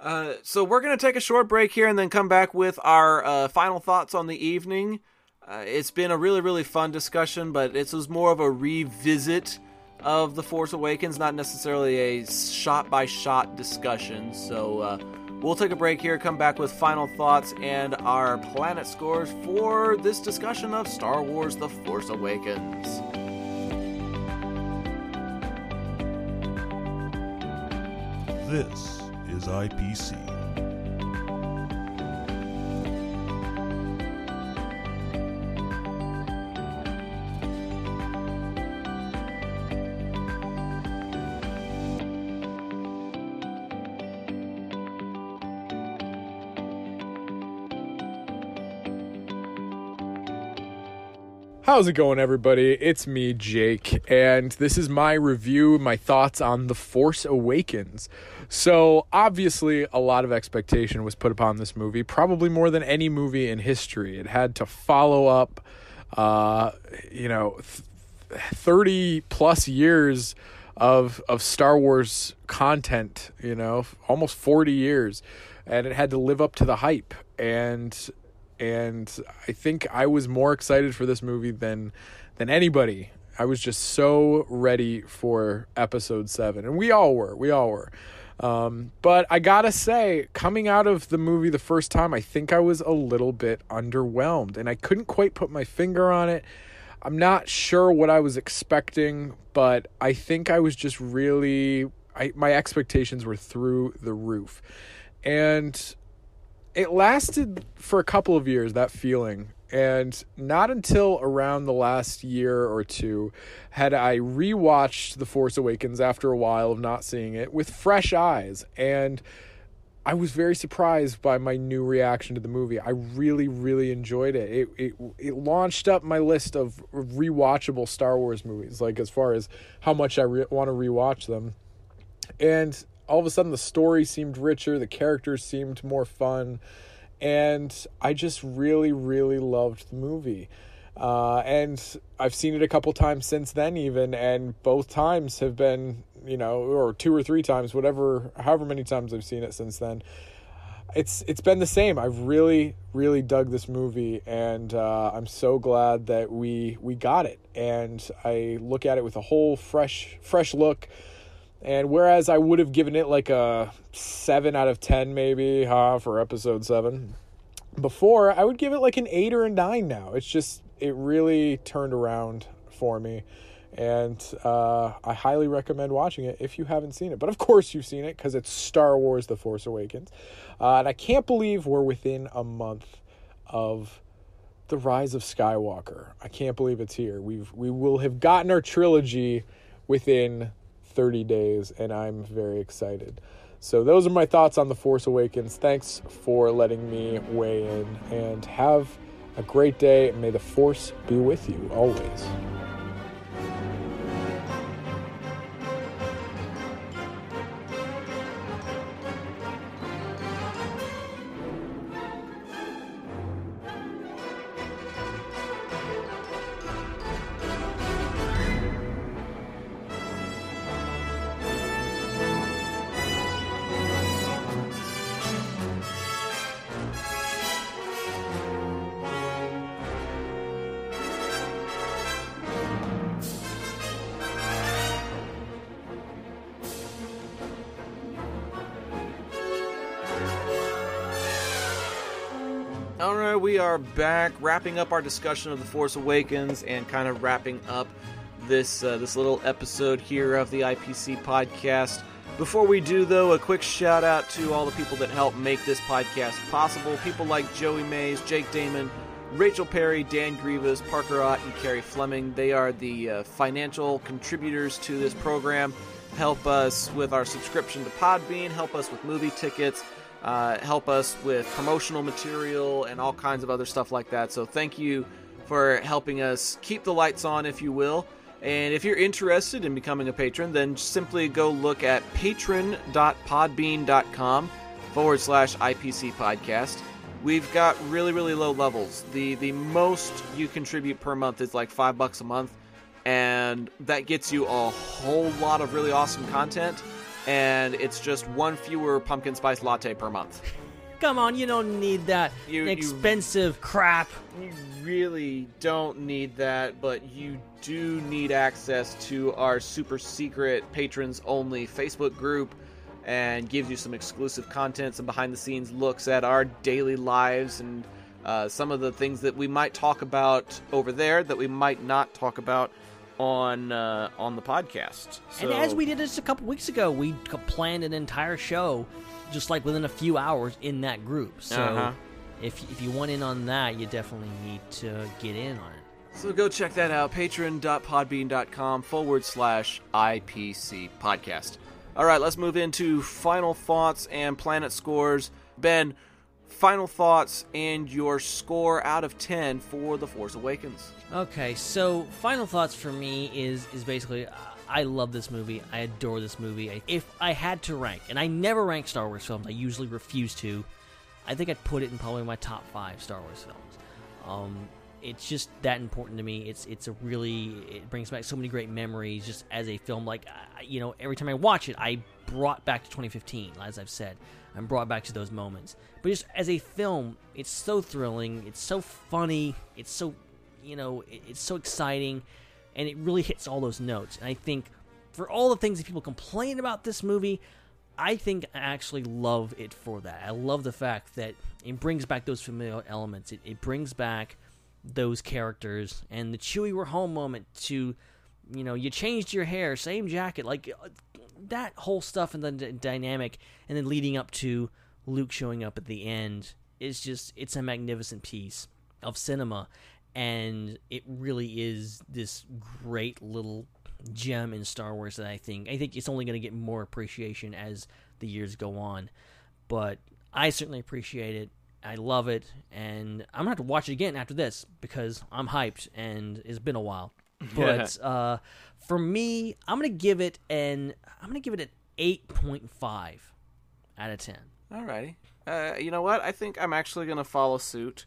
Uh, so we're gonna take a short break here and then come back with our uh, final thoughts on the evening. Uh, it's been a really really fun discussion, but this was more of a revisit of the Force Awakens, not necessarily a shot by shot discussion. So uh, we'll take a break here, come back with final thoughts and our planet scores for this discussion of Star Wars: The Force Awakens. This is IPC. How's it going, everybody? It's me, Jake, and this is my review, my thoughts on The Force Awakens. So, obviously, a lot of expectation was put upon this movie, probably more than any movie in history. It had to follow up, uh, you know, th- 30 plus years of of Star Wars content, you know, almost 40 years, and it had to live up to the hype. And and I think I was more excited for this movie than than anybody. I was just so ready for episode 7 and we all were. We all were. Um, but I gotta say, coming out of the movie the first time, I think I was a little bit underwhelmed and I couldn't quite put my finger on it. I'm not sure what I was expecting, but I think I was just really I my expectations were through the roof, and it lasted for a couple of years that feeling and not until around the last year or two had I rewatched The Force Awakens after a while of not seeing it with fresh eyes and I was very surprised by my new reaction to the movie. I really, really enjoyed it. It it, it launched up my list of rewatchable Star Wars movies, like as far as how much I re- want to rewatch them. And all of a sudden, the story seemed richer, the characters seemed more fun, and I just really, really loved the movie. Uh, and I've seen it a couple times since then, even, and both times have been, you know, or two or three times, whatever, however many times I've seen it since then. It's it's been the same. I've really really dug this movie, and uh, I'm so glad that we we got it. And I look at it with a whole fresh fresh look. And whereas I would have given it like a seven out of ten, maybe, huh, for episode seven, before I would give it like an eight or a nine. Now it's just it really turned around for me, and uh, I highly recommend watching it if you haven't seen it. But of course you've seen it because it's Star Wars: The Force Awakens, uh, and I can't believe we're within a month of the Rise of Skywalker. I can't believe it's here. We've we will have gotten our trilogy within 30 days, and I'm very excited. So, those are my thoughts on The Force Awakens. Thanks for letting me weigh in, and have a great day. May the Force be with you always. Are back, wrapping up our discussion of the Force Awakens, and kind of wrapping up this uh, this little episode here of the IPC podcast. Before we do, though, a quick shout out to all the people that help make this podcast possible. People like Joey Mays, Jake Damon, Rachel Perry, Dan Grievous, Parker Ott, and Carrie Fleming. They are the uh, financial contributors to this program. Help us with our subscription to Podbean. Help us with movie tickets uh, help us with promotional material and all kinds of other stuff like that. So thank you for helping us keep the lights on, if you will. And if you're interested in becoming a patron, then simply go look at patron.podbean.com forward slash IPC podcast. We've got really, really low levels. The the most you contribute per month is like five bucks a month, and that gets you a whole lot of really awesome content and it's just one fewer pumpkin spice latte per month. Come on, you don't need that You- you- expensive crap. You really don't need that, but you do need access to our super secret patrons only Facebook group and gives you some exclusive content, some behind the scenes looks at our daily lives and uh, some of the things that we might talk about over there that we might not talk about on uh, on the podcast. And as we did just a couple weeks ago, we planned an entire show just like within a few hours in that group. So Uh-huh. if if you want in on that, you definitely need to get in on it. So go check that out, patron.podbean.com forward slash IPC podcast. All right, let's move into final thoughts and planet scores. Ben, final thoughts and your score out of 10 for The Force Awakens. Okay, so final thoughts for me is is basically I love this movie. I adore this movie. If I had to rank, and I never rank Star Wars films, I usually refuse to. I think I'd put it in probably my top five Star Wars films. Um, it's just that important to me. It's it's a really it brings back so many great memories just as a film. Like you know, every time I watch it, I brought back to 2015. As I've said, I'm brought back to those moments. But just as a film, it's so thrilling. It's so funny. It's so you know, it's so exciting, and it really hits all those notes. And I think for all the things that people complain about this movie, I think I actually love it for that. I love the fact that it brings back those familiar elements. It, it brings back those characters and the Chewie we're home moment to, you know, you changed your hair, same jacket, like uh, that whole stuff and the d- dynamic, and then leading up to Luke showing up at the end is just it's a magnificent piece of cinema, and it really is this great little gem in Star Wars that I think I think it's only going to get more appreciation as the years go on. But I certainly appreciate it. I love it, and I'm gonna have to watch it again after this because I'm hyped, and it's been a while. But uh, for me, I'm gonna give it an I'm gonna give it an eight point five out of ten. Alrighty. Uh, you know what? I think I'm actually going to follow suit.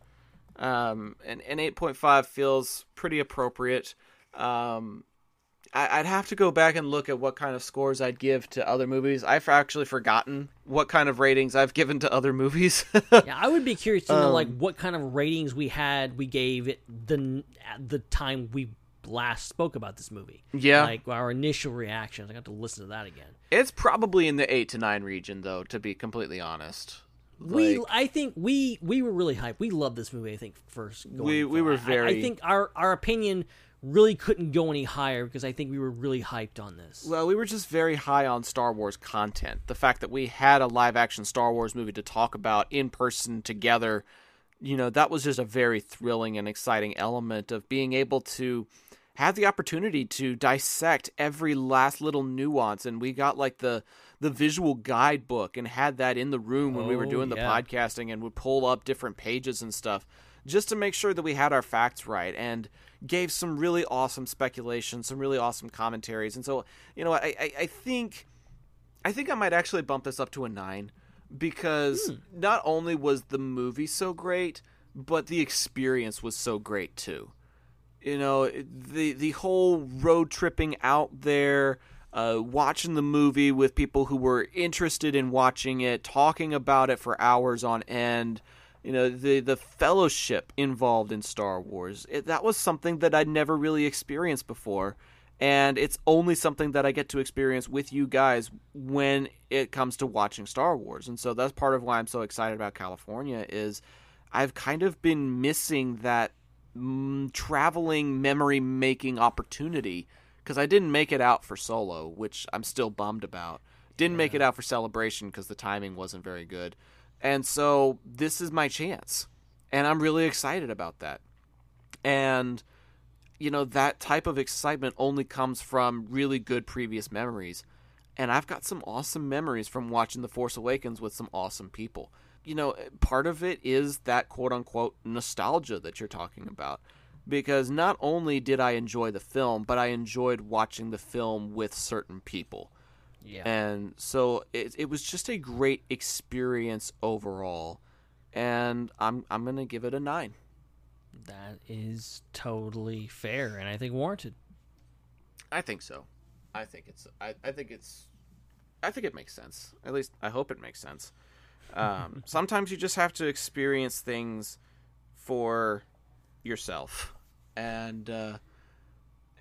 Um, and an 8.5 feels pretty appropriate. Um, I, I'd have to go back and look at what kind of scores I'd give to other movies. I've actually forgotten what kind of ratings I've given to other movies. Yeah, I would be curious to know like Um, what kind of ratings we had we gave it the at the time we last spoke about this movie. Yeah. like our initial reactions. I got to listen to that again. it's probably in the 8 to 9 region, though, to be completely honest. we Like- I think we we were really hyped. We loved this movie. I think first going We- we were I- I, think our our opinion really couldn't go any higher because I think we were really hyped on this. Well, we were just very high on Star Wars content. The fact that we had a live action Star Wars movie to talk about in person together, you know, that was just a very thrilling and exciting element of being able to have the opportunity to dissect every last little nuance and we got like the the visual guidebook and had that in the room when we were Oh, doing the podcasting and would pull up different pages and stuff just to make sure that we had our facts right and gave some really awesome speculation, some really awesome commentaries. And so, you know, I, I, I think I think I might actually bump this up to a nine because hmm. not only was the movie so great, but the experience was so great too. You know, the the whole road tripping out there, uh, watching the movie with people who were interested in watching it, talking about it for hours on end. You know, the the fellowship involved in Star Wars. It, that was something that I'd never really experienced before, and it's only something that I get to experience with you guys when it comes to watching Star Wars. And so that's part of why I'm so excited about California is I've kind of been missing that mm, traveling memory making opportunity because I didn't make it out for solo, which I'm still bummed about. Didn't make it out for celebration because the timing wasn't very good. And so this is my chance. And I'm really excited about that. And you know, that type of excitement only comes from really good previous memories. And I've got some awesome memories from watching The Force Awakens with some awesome people. You know, part of it is that quote unquote nostalgia that you're talking about. Because not only did I enjoy the film, but I enjoyed watching the film with certain people. Yeah. And so it, it was just a great experience overall. And I'm I'm gonna give it a nine. That is totally fair and I think warranted. I think so. I think it's. I, I think it's. I think it makes sense. At least I hope it makes sense. Um, sometimes you just have to experience things for yourself, and uh,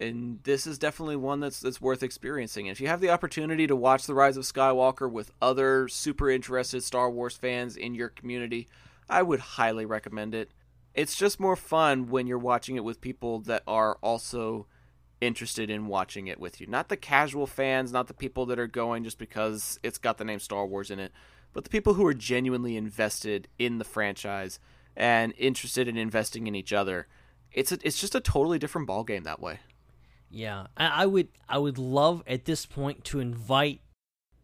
and this is definitely one that's that's worth experiencing. If you have the opportunity to watch the Rise of Skywalker with other super interested Star Wars fans in your community, I would highly recommend it. It's just more fun when you're watching it with people that are also interested in watching it with you. Not the casual fans, not the people that are going just because it's got the name Star Wars in it, but the people who are genuinely invested in the franchise and interested in investing in each other. It's a, it's just a totally different ballgame that way. Yeah, I, I would I would love at this point to invite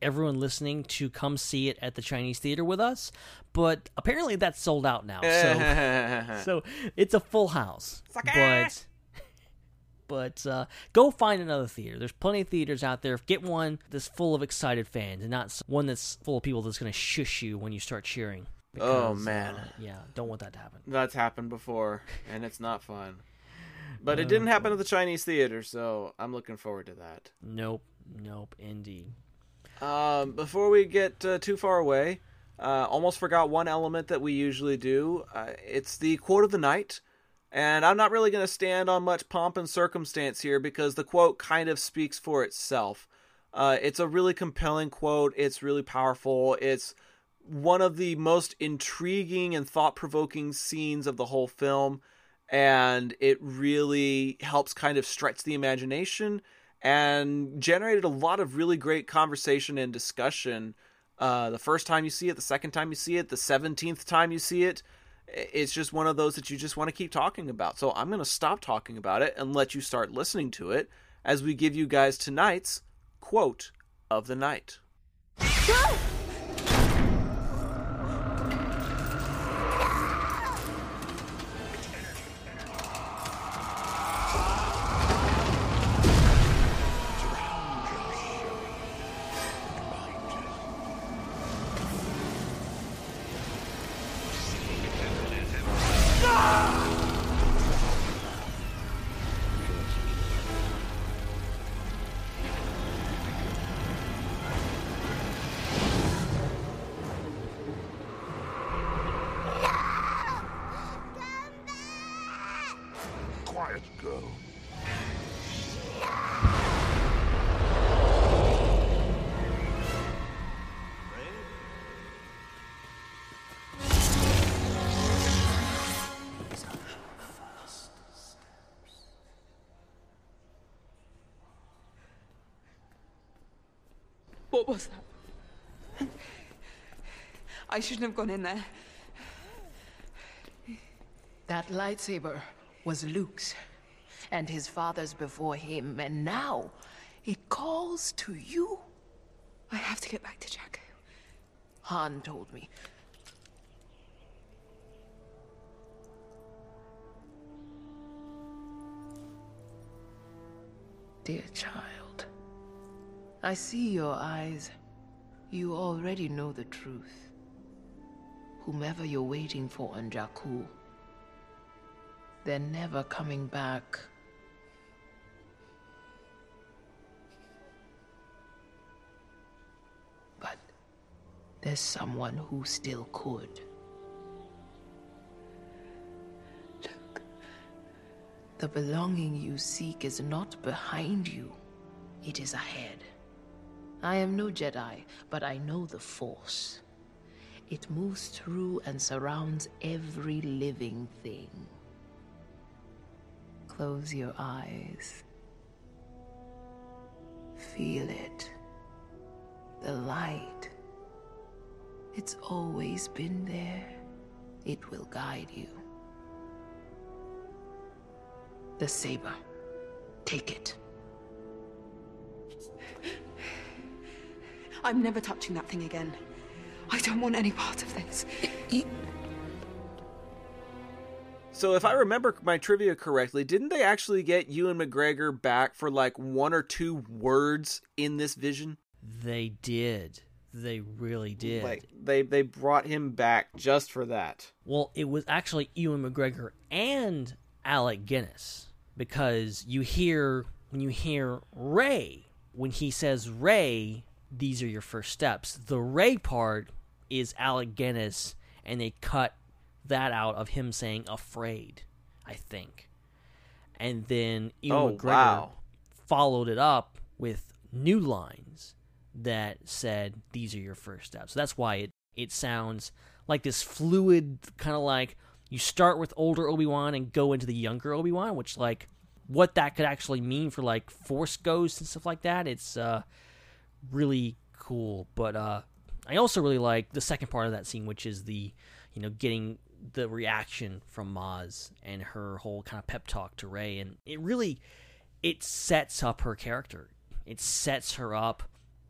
everyone listening to come see it at the Chinese theater with us, but apparently that's sold out now. So so it's a full house. But but uh, go find another theater. There's plenty of theaters out there. Get one that's full of excited fans, and not one that's full of people that's going to shush you when you start cheering. Oh, man. uh, yeah, don't want that to happen. That's happened before, and it's not fun. But it didn't happen at the Chinese theater, so I'm looking forward to that. Nope, nope, indeed. Um, before we get uh, too far away, uh, almost forgot one element that we usually do. Uh, it's the quote of the night. And I'm not really going to stand on much pomp and circumstance here because the quote kind of speaks for itself. Uh, it's a really compelling quote. It's really powerful. It's one of the most intriguing and thought provoking scenes of the whole film. And it really helps kind of stretch the imagination and generated a lot of really great conversation and discussion. Uh, the first time you see it, the second time you see it, the 17th time you see it, it's just one of those that you just want to keep talking about. So I'm going to stop talking about it and let you start listening to it as we give you guys tonight's quote of the night. I shouldn't have gone in there. That lightsaber was Luke's and his father's before him, and now it calls to you. I have to get back to Jakku. Han told me. Dear child, I see your eyes. You already know the truth. Whomever you're waiting for on Jakku, they're never coming back. But there's someone who still could. Look. The belonging you seek is not behind you, it is ahead. I am no Jedi, but I know the Force. It moves through and surrounds every living thing. Close your eyes. Feel it. The light. It's always been there. It will guide you. The saber. Take it. I'm never touching that thing again. I don't want any part of this. So, if I remember my trivia correctly, didn't they actually get Ewan McGregor back for like one or two words in this vision? They did. They really did. Like they they brought him back just for that. Well, it was actually Ewan McGregor and Alec Guinness because you hear when you hear Rey when he says Rey, these are your first steps. The Rey part is Alec Guinness, and they cut that out of him saying afraid, I think. And then Ewan Oh, McGregor wow. followed it up with new lines that said these are your first steps. So that's why it it sounds like this fluid kind of like you start with older Obi-Wan and go into the younger Obi-Wan, which like what that could actually mean for like force ghosts and stuff like that. It's uh really cool, but uh I also really like the second part of that scene which is the you know getting the reaction from Maz and her whole kind of pep talk to Rey and it really it sets up her character. It sets her up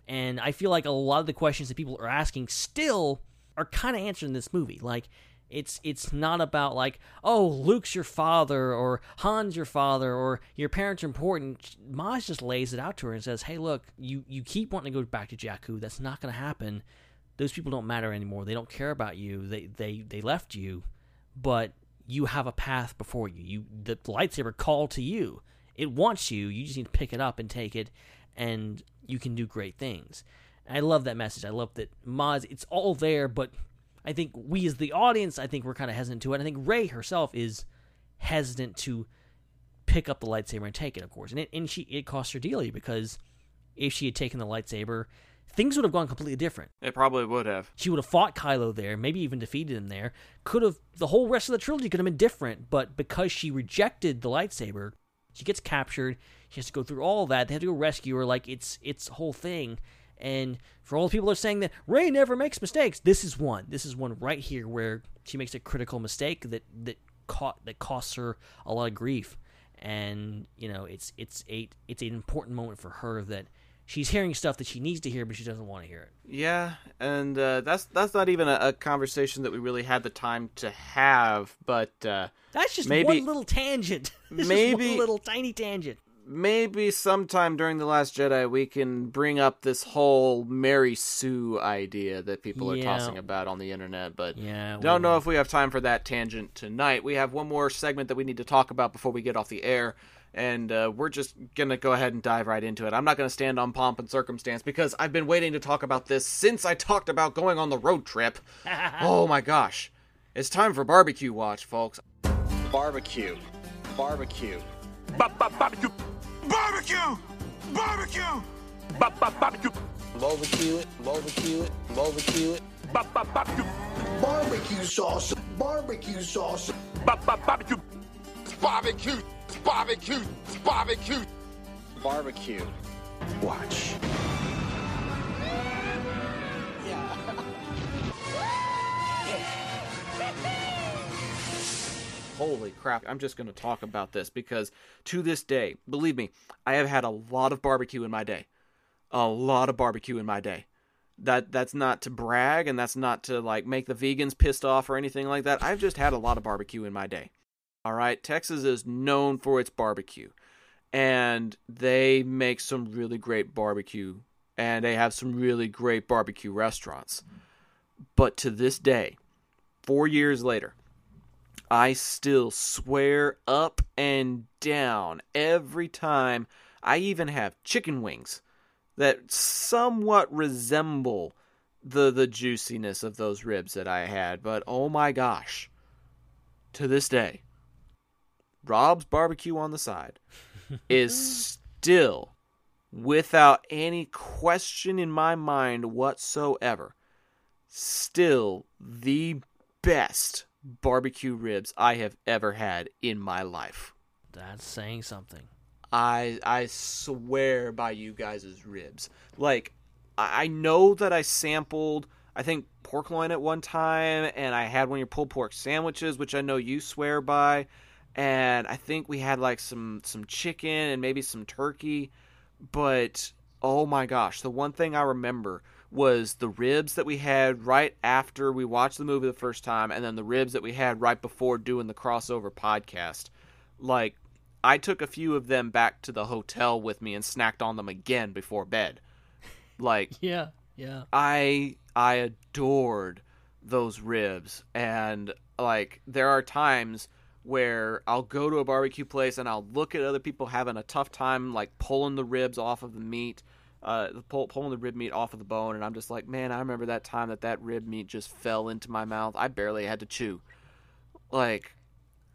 and I feel like a lot of the questions that people are asking still are kind of answered in this movie. Like it's it's not about like oh Luke's your father or Han's your father or your parents are important. Maz just lays it out to her and says, "Hey, look, you you keep wanting to go back to Jakku. That's not going to happen. Those people don't matter anymore. They don't care about you. They they they left you, but you have a path before you. You the lightsaber called to you. It wants you. You just need to pick it up and take it, and you can do great things. I love that message. I love that Maz. It's all there, but I think we as the audience, I think we're kind of hesitant to it. I think Rey herself is hesitant to pick up the lightsaber and take it, of course, and it and she it cost her dearly because if she had taken the lightsaber, things would have gone completely different. It probably would have. She would have fought Kylo there, maybe even defeated him there. Could have the whole rest of the trilogy could have been different, but because she rejected the lightsaber, She gets captured. She has to go through all that. They have to go rescue her. Like it's it's whole thing. And for all the people that are saying that Rey never makes mistakes, this is one. This is one right here where she makes a critical mistake that that caught that costs her a lot of grief. And you know, it's it's a it's an important moment for her that she's hearing stuff that she needs to hear, but she doesn't want to hear it. Yeah, and uh, that's that's not even a, a conversation that we really had the time to have. But uh, That's just Maybe- one little tangent. Maybe- little tiny tangent. maybe sometime during the Last Jedi we can bring up this whole Mary Sue idea that people are Yeah. tossing about on the internet. But Yeah, don't know if we have time for that tangent tonight. We have one more segment that we need to talk about before we get off the air. And uh, we're just gonna go ahead and dive right into it. I'm not gonna stand on pomp and circumstance because I've been waiting to talk about this since I talked about going on the road trip. oh my gosh, it's time for barbecue watch, folks. Barbecue. Barbecue. Barbecue! Barbecue! Barbecue it. Barbecue it. Barbecue it. Barbecue! Barbecue sauce. Barbecue sauce. Barbecue! Barbecue! Barbecue! Barbecue! Barbecue. Watch. Holy crap, I'm just going to talk about this because to this day, believe me, I have had a lot of barbecue in my day. A lot of barbecue in my day. That that's not to brag and that's not to like make the vegans pissed off or anything like that. I've just had a lot of barbecue in my day. All right, Texas is known for its barbecue. And they make some really great barbecue and they have some really great barbecue restaurants. But to this day, 4 years later, I still swear up and down every time I even have chicken wings that somewhat resemble the the juiciness of those ribs that I had, but oh my gosh. To this day, Rob's barbecue on the side is still without any question in my mind whatsoever still the best barbecue ribs I have ever had in my life. That's saying something. I I swear by you guys' ribs. Like I I know that I sampled I think pork loin at one time and I had one of your pulled pork sandwiches, which I know you swear by. And I think we had like some some chicken and maybe some turkey. But oh my gosh, the one thing I remember was the ribs that we had right after we watched the movie the first time and then the ribs that we had right before doing the crossover podcast. Like I took a few of them back to the hotel with me and snacked on them again before bed. Like Yeah, yeah. I I adored those ribs and like there are times where I'll go to a barbecue place and I'll look at other people having a tough time like pulling the ribs off of the meat, uh, pull, pulling the rib meat off of the bone, and I'm just like, man, I remember that time that that rib meat just fell into my mouth. I barely had to chew. Like,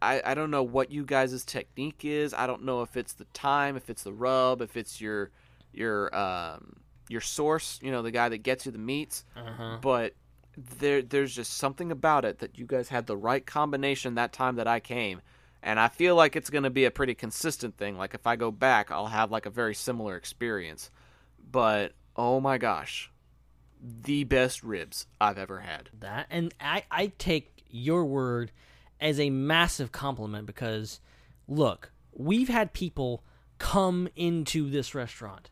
I I don't know what you guys' technique is. I don't know if it's the time, if it's the rub, if it's your your um your source, you know, the guy that gets you the meats. Uh-huh. But there there's just something about it that you guys had the right combination that time that I came. And I feel like it's going to be a pretty consistent thing. Like if I go back, I'll have like a very similar experience. But oh my gosh, the best ribs I've ever had. That and I I take your word as a massive compliment because look, we've had people come into this restaurant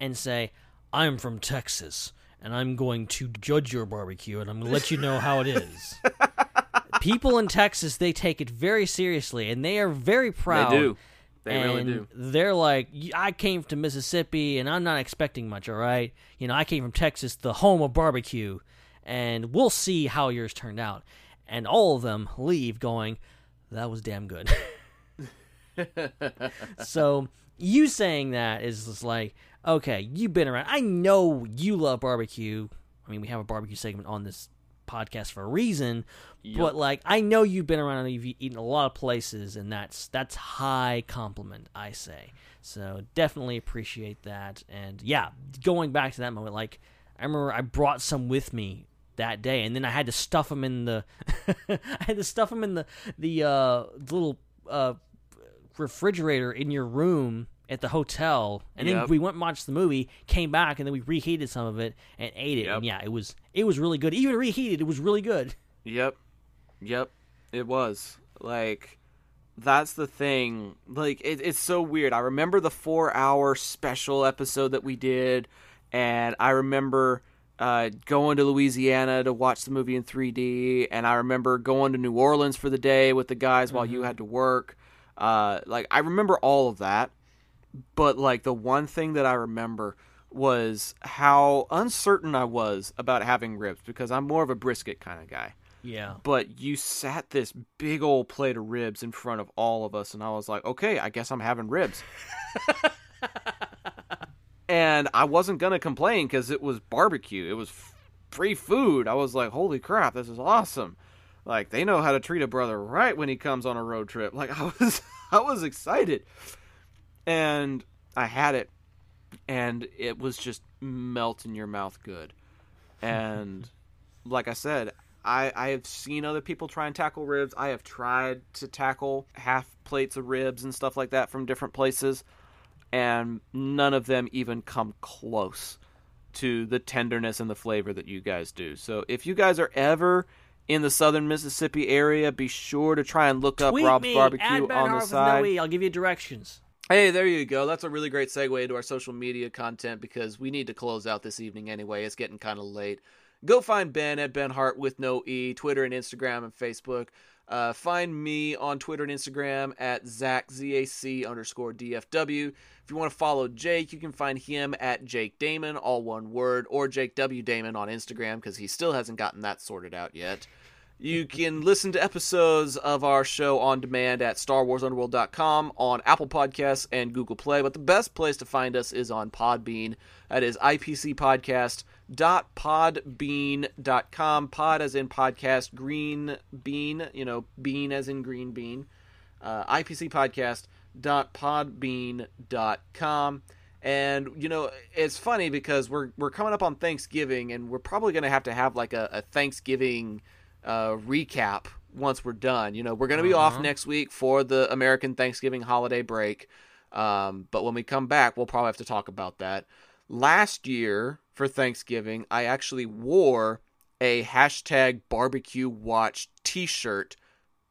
and say, "I'm from Texas and I'm going to judge your barbecue and I'm going to let you know how it is." people in Texas, they take it very seriously and they are very proud. They do. They and really do. They're like, I came to Mississippi and I'm not expecting much, all right? You know, I came from Texas, the home of barbecue, and we'll see how yours turned out. And all of them leave going, that was damn good. so you saying that is just like, okay, you've been around. I know you love barbecue. I mean, we have a barbecue segment on this podcast for a reason, but like, I know you've been around and you've eaten a lot of places, and that's that's high compliment, I say. So definitely appreciate that. And yeah, going back to that moment, like I remember I brought some with me that day, and then I had to stuff them in the, I had to stuff them in the the uh, little uh, refrigerator in your room at the hotel, and then we went and watched the movie, came back, and then we reheated some of it and ate it. And yeah, it was it was really good. Even reheated, it was really good. Yep. Yep. It was. Like that's the thing. Like it, it's so weird. I remember the 4-hour special episode that we did and I remember uh, going to Louisiana to watch the movie in 3D and I remember going to New Orleans for the day with the guys while you had to work. Uh, like I remember all of that. But like the one thing that I remember was how uncertain I was about having ribs because I'm more of a brisket kind of guy. Yeah. but you sat this big old plate of ribs in front of all of us and i was like okay i guess i'm having ribs. And i wasn't gonna complain because it was barbecue. It was free food. I was like holy crap this is awesome. Like they know how to treat a brother right when he comes on a road trip. Like i was i was excited and i had it and it was just melt in your mouth good and like I said, I, I have seen other people try and tackle ribs. I have tried to tackle half plates of ribs and stuff like that from different places, and none of them even come close to the tenderness and the flavor that you guys do. So if you guys are ever in the southern Mississippi area, be sure to try and look up Tweet Rob's me, Barbecue on the side. no E. I'll give you directions. Hey, there you go. That's a really great segue into our social media content because we need to close out this evening anyway. It's getting kind of late. Go find Ben at Ben Hart with no E, Twitter and Instagram and Facebook. Uh, find me on Twitter and Instagram at Zac, Z-A-C underscore DFW. If you want to follow Jake, you can find him at Jake Damon, all one word, or Jake W. Damon on Instagram because he still hasn't gotten that sorted out yet. You can listen to episodes of our show on demand at StarWarsUnderworld.com, on Apple Podcasts, and Google Play. But the best place to find us is on Podbean. That is ipcpodcast.podbean.com. Pod as in podcast, green bean, you know, bean as in green bean. Uh, ipcpodcast.podbean.com. And you know, it's funny because we're we're coming up on Thanksgiving, and we're probably going to have to have like a, a Thanksgiving uh, recap once we're done. You know, we're going to be off Uh-huh. next week for the American Thanksgiving holiday break. Um, but when we come back, we'll probably have to talk about that. Last year for Thanksgiving, I actually wore a hashtag barbecue watch t shirt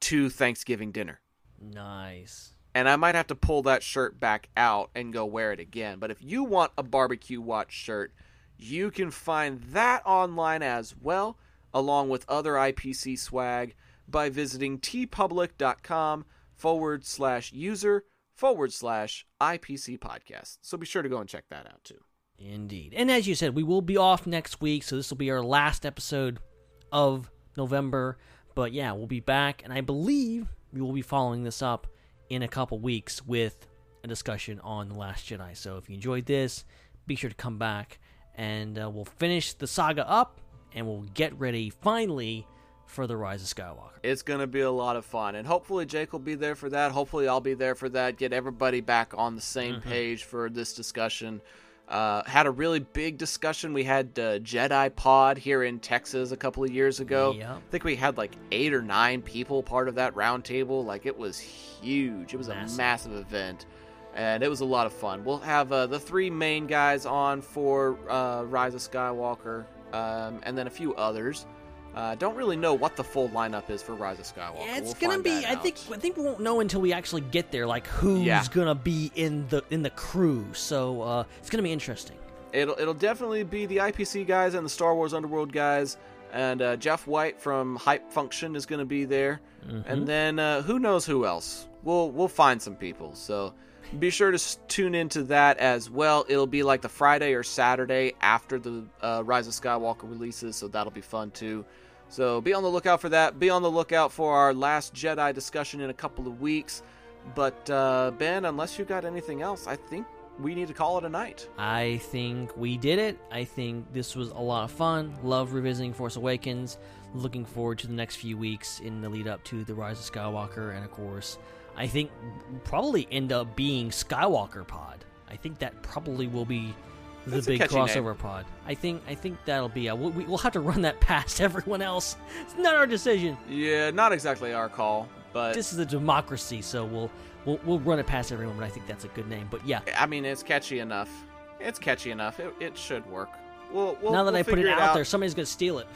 to Thanksgiving dinner. Nice. And I might have to pull that shirt back out and go wear it again. But if you want a barbecue watch shirt, you can find that online as well, along with other IPC swag, by visiting teepublic.com forward slash user forward slash IPC podcast. So be sure to go and check that out too. Indeed. And as you said, we will be off next week, so this will be our last episode of November. But yeah, we'll be back, and I believe we will be following this up in a couple weeks with a discussion on The Last Jedi. So if you enjoyed this, be sure to come back, and uh, we'll finish the saga up, and we'll get ready finally for The Rise of Skywalker. It's going to be a lot of fun. And hopefully, Jake will be there for that. Hopefully, I'll be there for that. Get everybody back on the same Mm-hmm. page for this discussion. Uh, had a really big discussion. We had uh, Jedi Pod here in Texas a couple of years ago. Yep. I think we had like eight or nine people part of that roundtable. Like, it was huge. It was Massive. a massive event. And it was a lot of fun. We'll have uh, the three main guys on for uh, Rise of Skywalker, um, and then a few others. Uh, don't really know what the full lineup is for Rise of Skywalker. Yeah, it's We'll gonna be. I out. think. I think we won't know until we actually get there, like who's Yeah. gonna be in the in the crew. So uh, it's gonna be interesting. it'll it'll definitely be the IPC guys and the Star Wars Underworld guys, and uh, Jeff White from Hype Function is going to be there, Mm-hmm. and then uh, who knows who else? We'll we'll find some people. So be sure to tune into that as well. It'll be like the Friday or Saturday after the uh, Rise of Skywalker releases, so that'll be fun too. So be on the lookout for that. Be on the lookout for our Last Jedi discussion in a couple of weeks. But uh, Ben, unless you got anything else, I think we need to call it a night. I think we did it. I think this was a lot of fun. Love revisiting Force Awakens. Looking forward to the next few weeks in the lead up to the Rise of Skywalker, and of course, I think probably end up being Skywalker Pod. I think that probably will be the That's big crossover name. pod. I think I think that'll be. Uh, we, we'll have to run that past everyone else. It's not our decision. Yeah, not exactly our call, But this is a democracy, so we'll we'll we'll run it past everyone. But I think that's a good name. But yeah, I mean, it's catchy enough. It's catchy enough. It, it should work. We'll, we'll now that we'll I put it figure out, there, somebody's gonna steal it.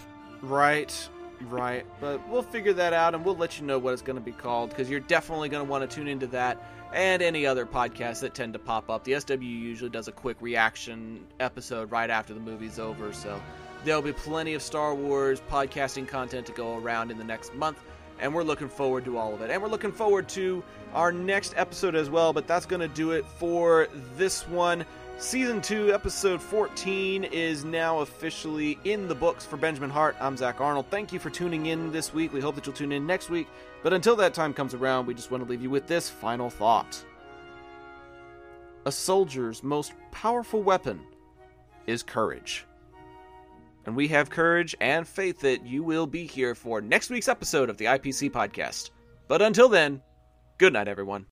Right, right. But we'll figure that out, and we'll let you know what it's going to be called because you're definitely going to want to tune into that and any other podcasts that tend to pop up. The SW usually does a quick reaction episode right after the movie's over, so there'll be plenty of Star Wars podcasting content to go around in the next month. And we're looking forward to all of it. And we're looking forward to our next episode as well, but that's going to do it for this one. Season 2, Episode 14 is now officially in the books for Benjamin Hart. I'm Zac Arnold. Thank you for tuning in this week. We hope that you'll tune in next week. But until that time comes around, we just want to leave you with this final thought A soldier's most powerful weapon is courage. And we have courage and faith that you will be here for next week's episode of the IPC podcast. But until then, good night, everyone.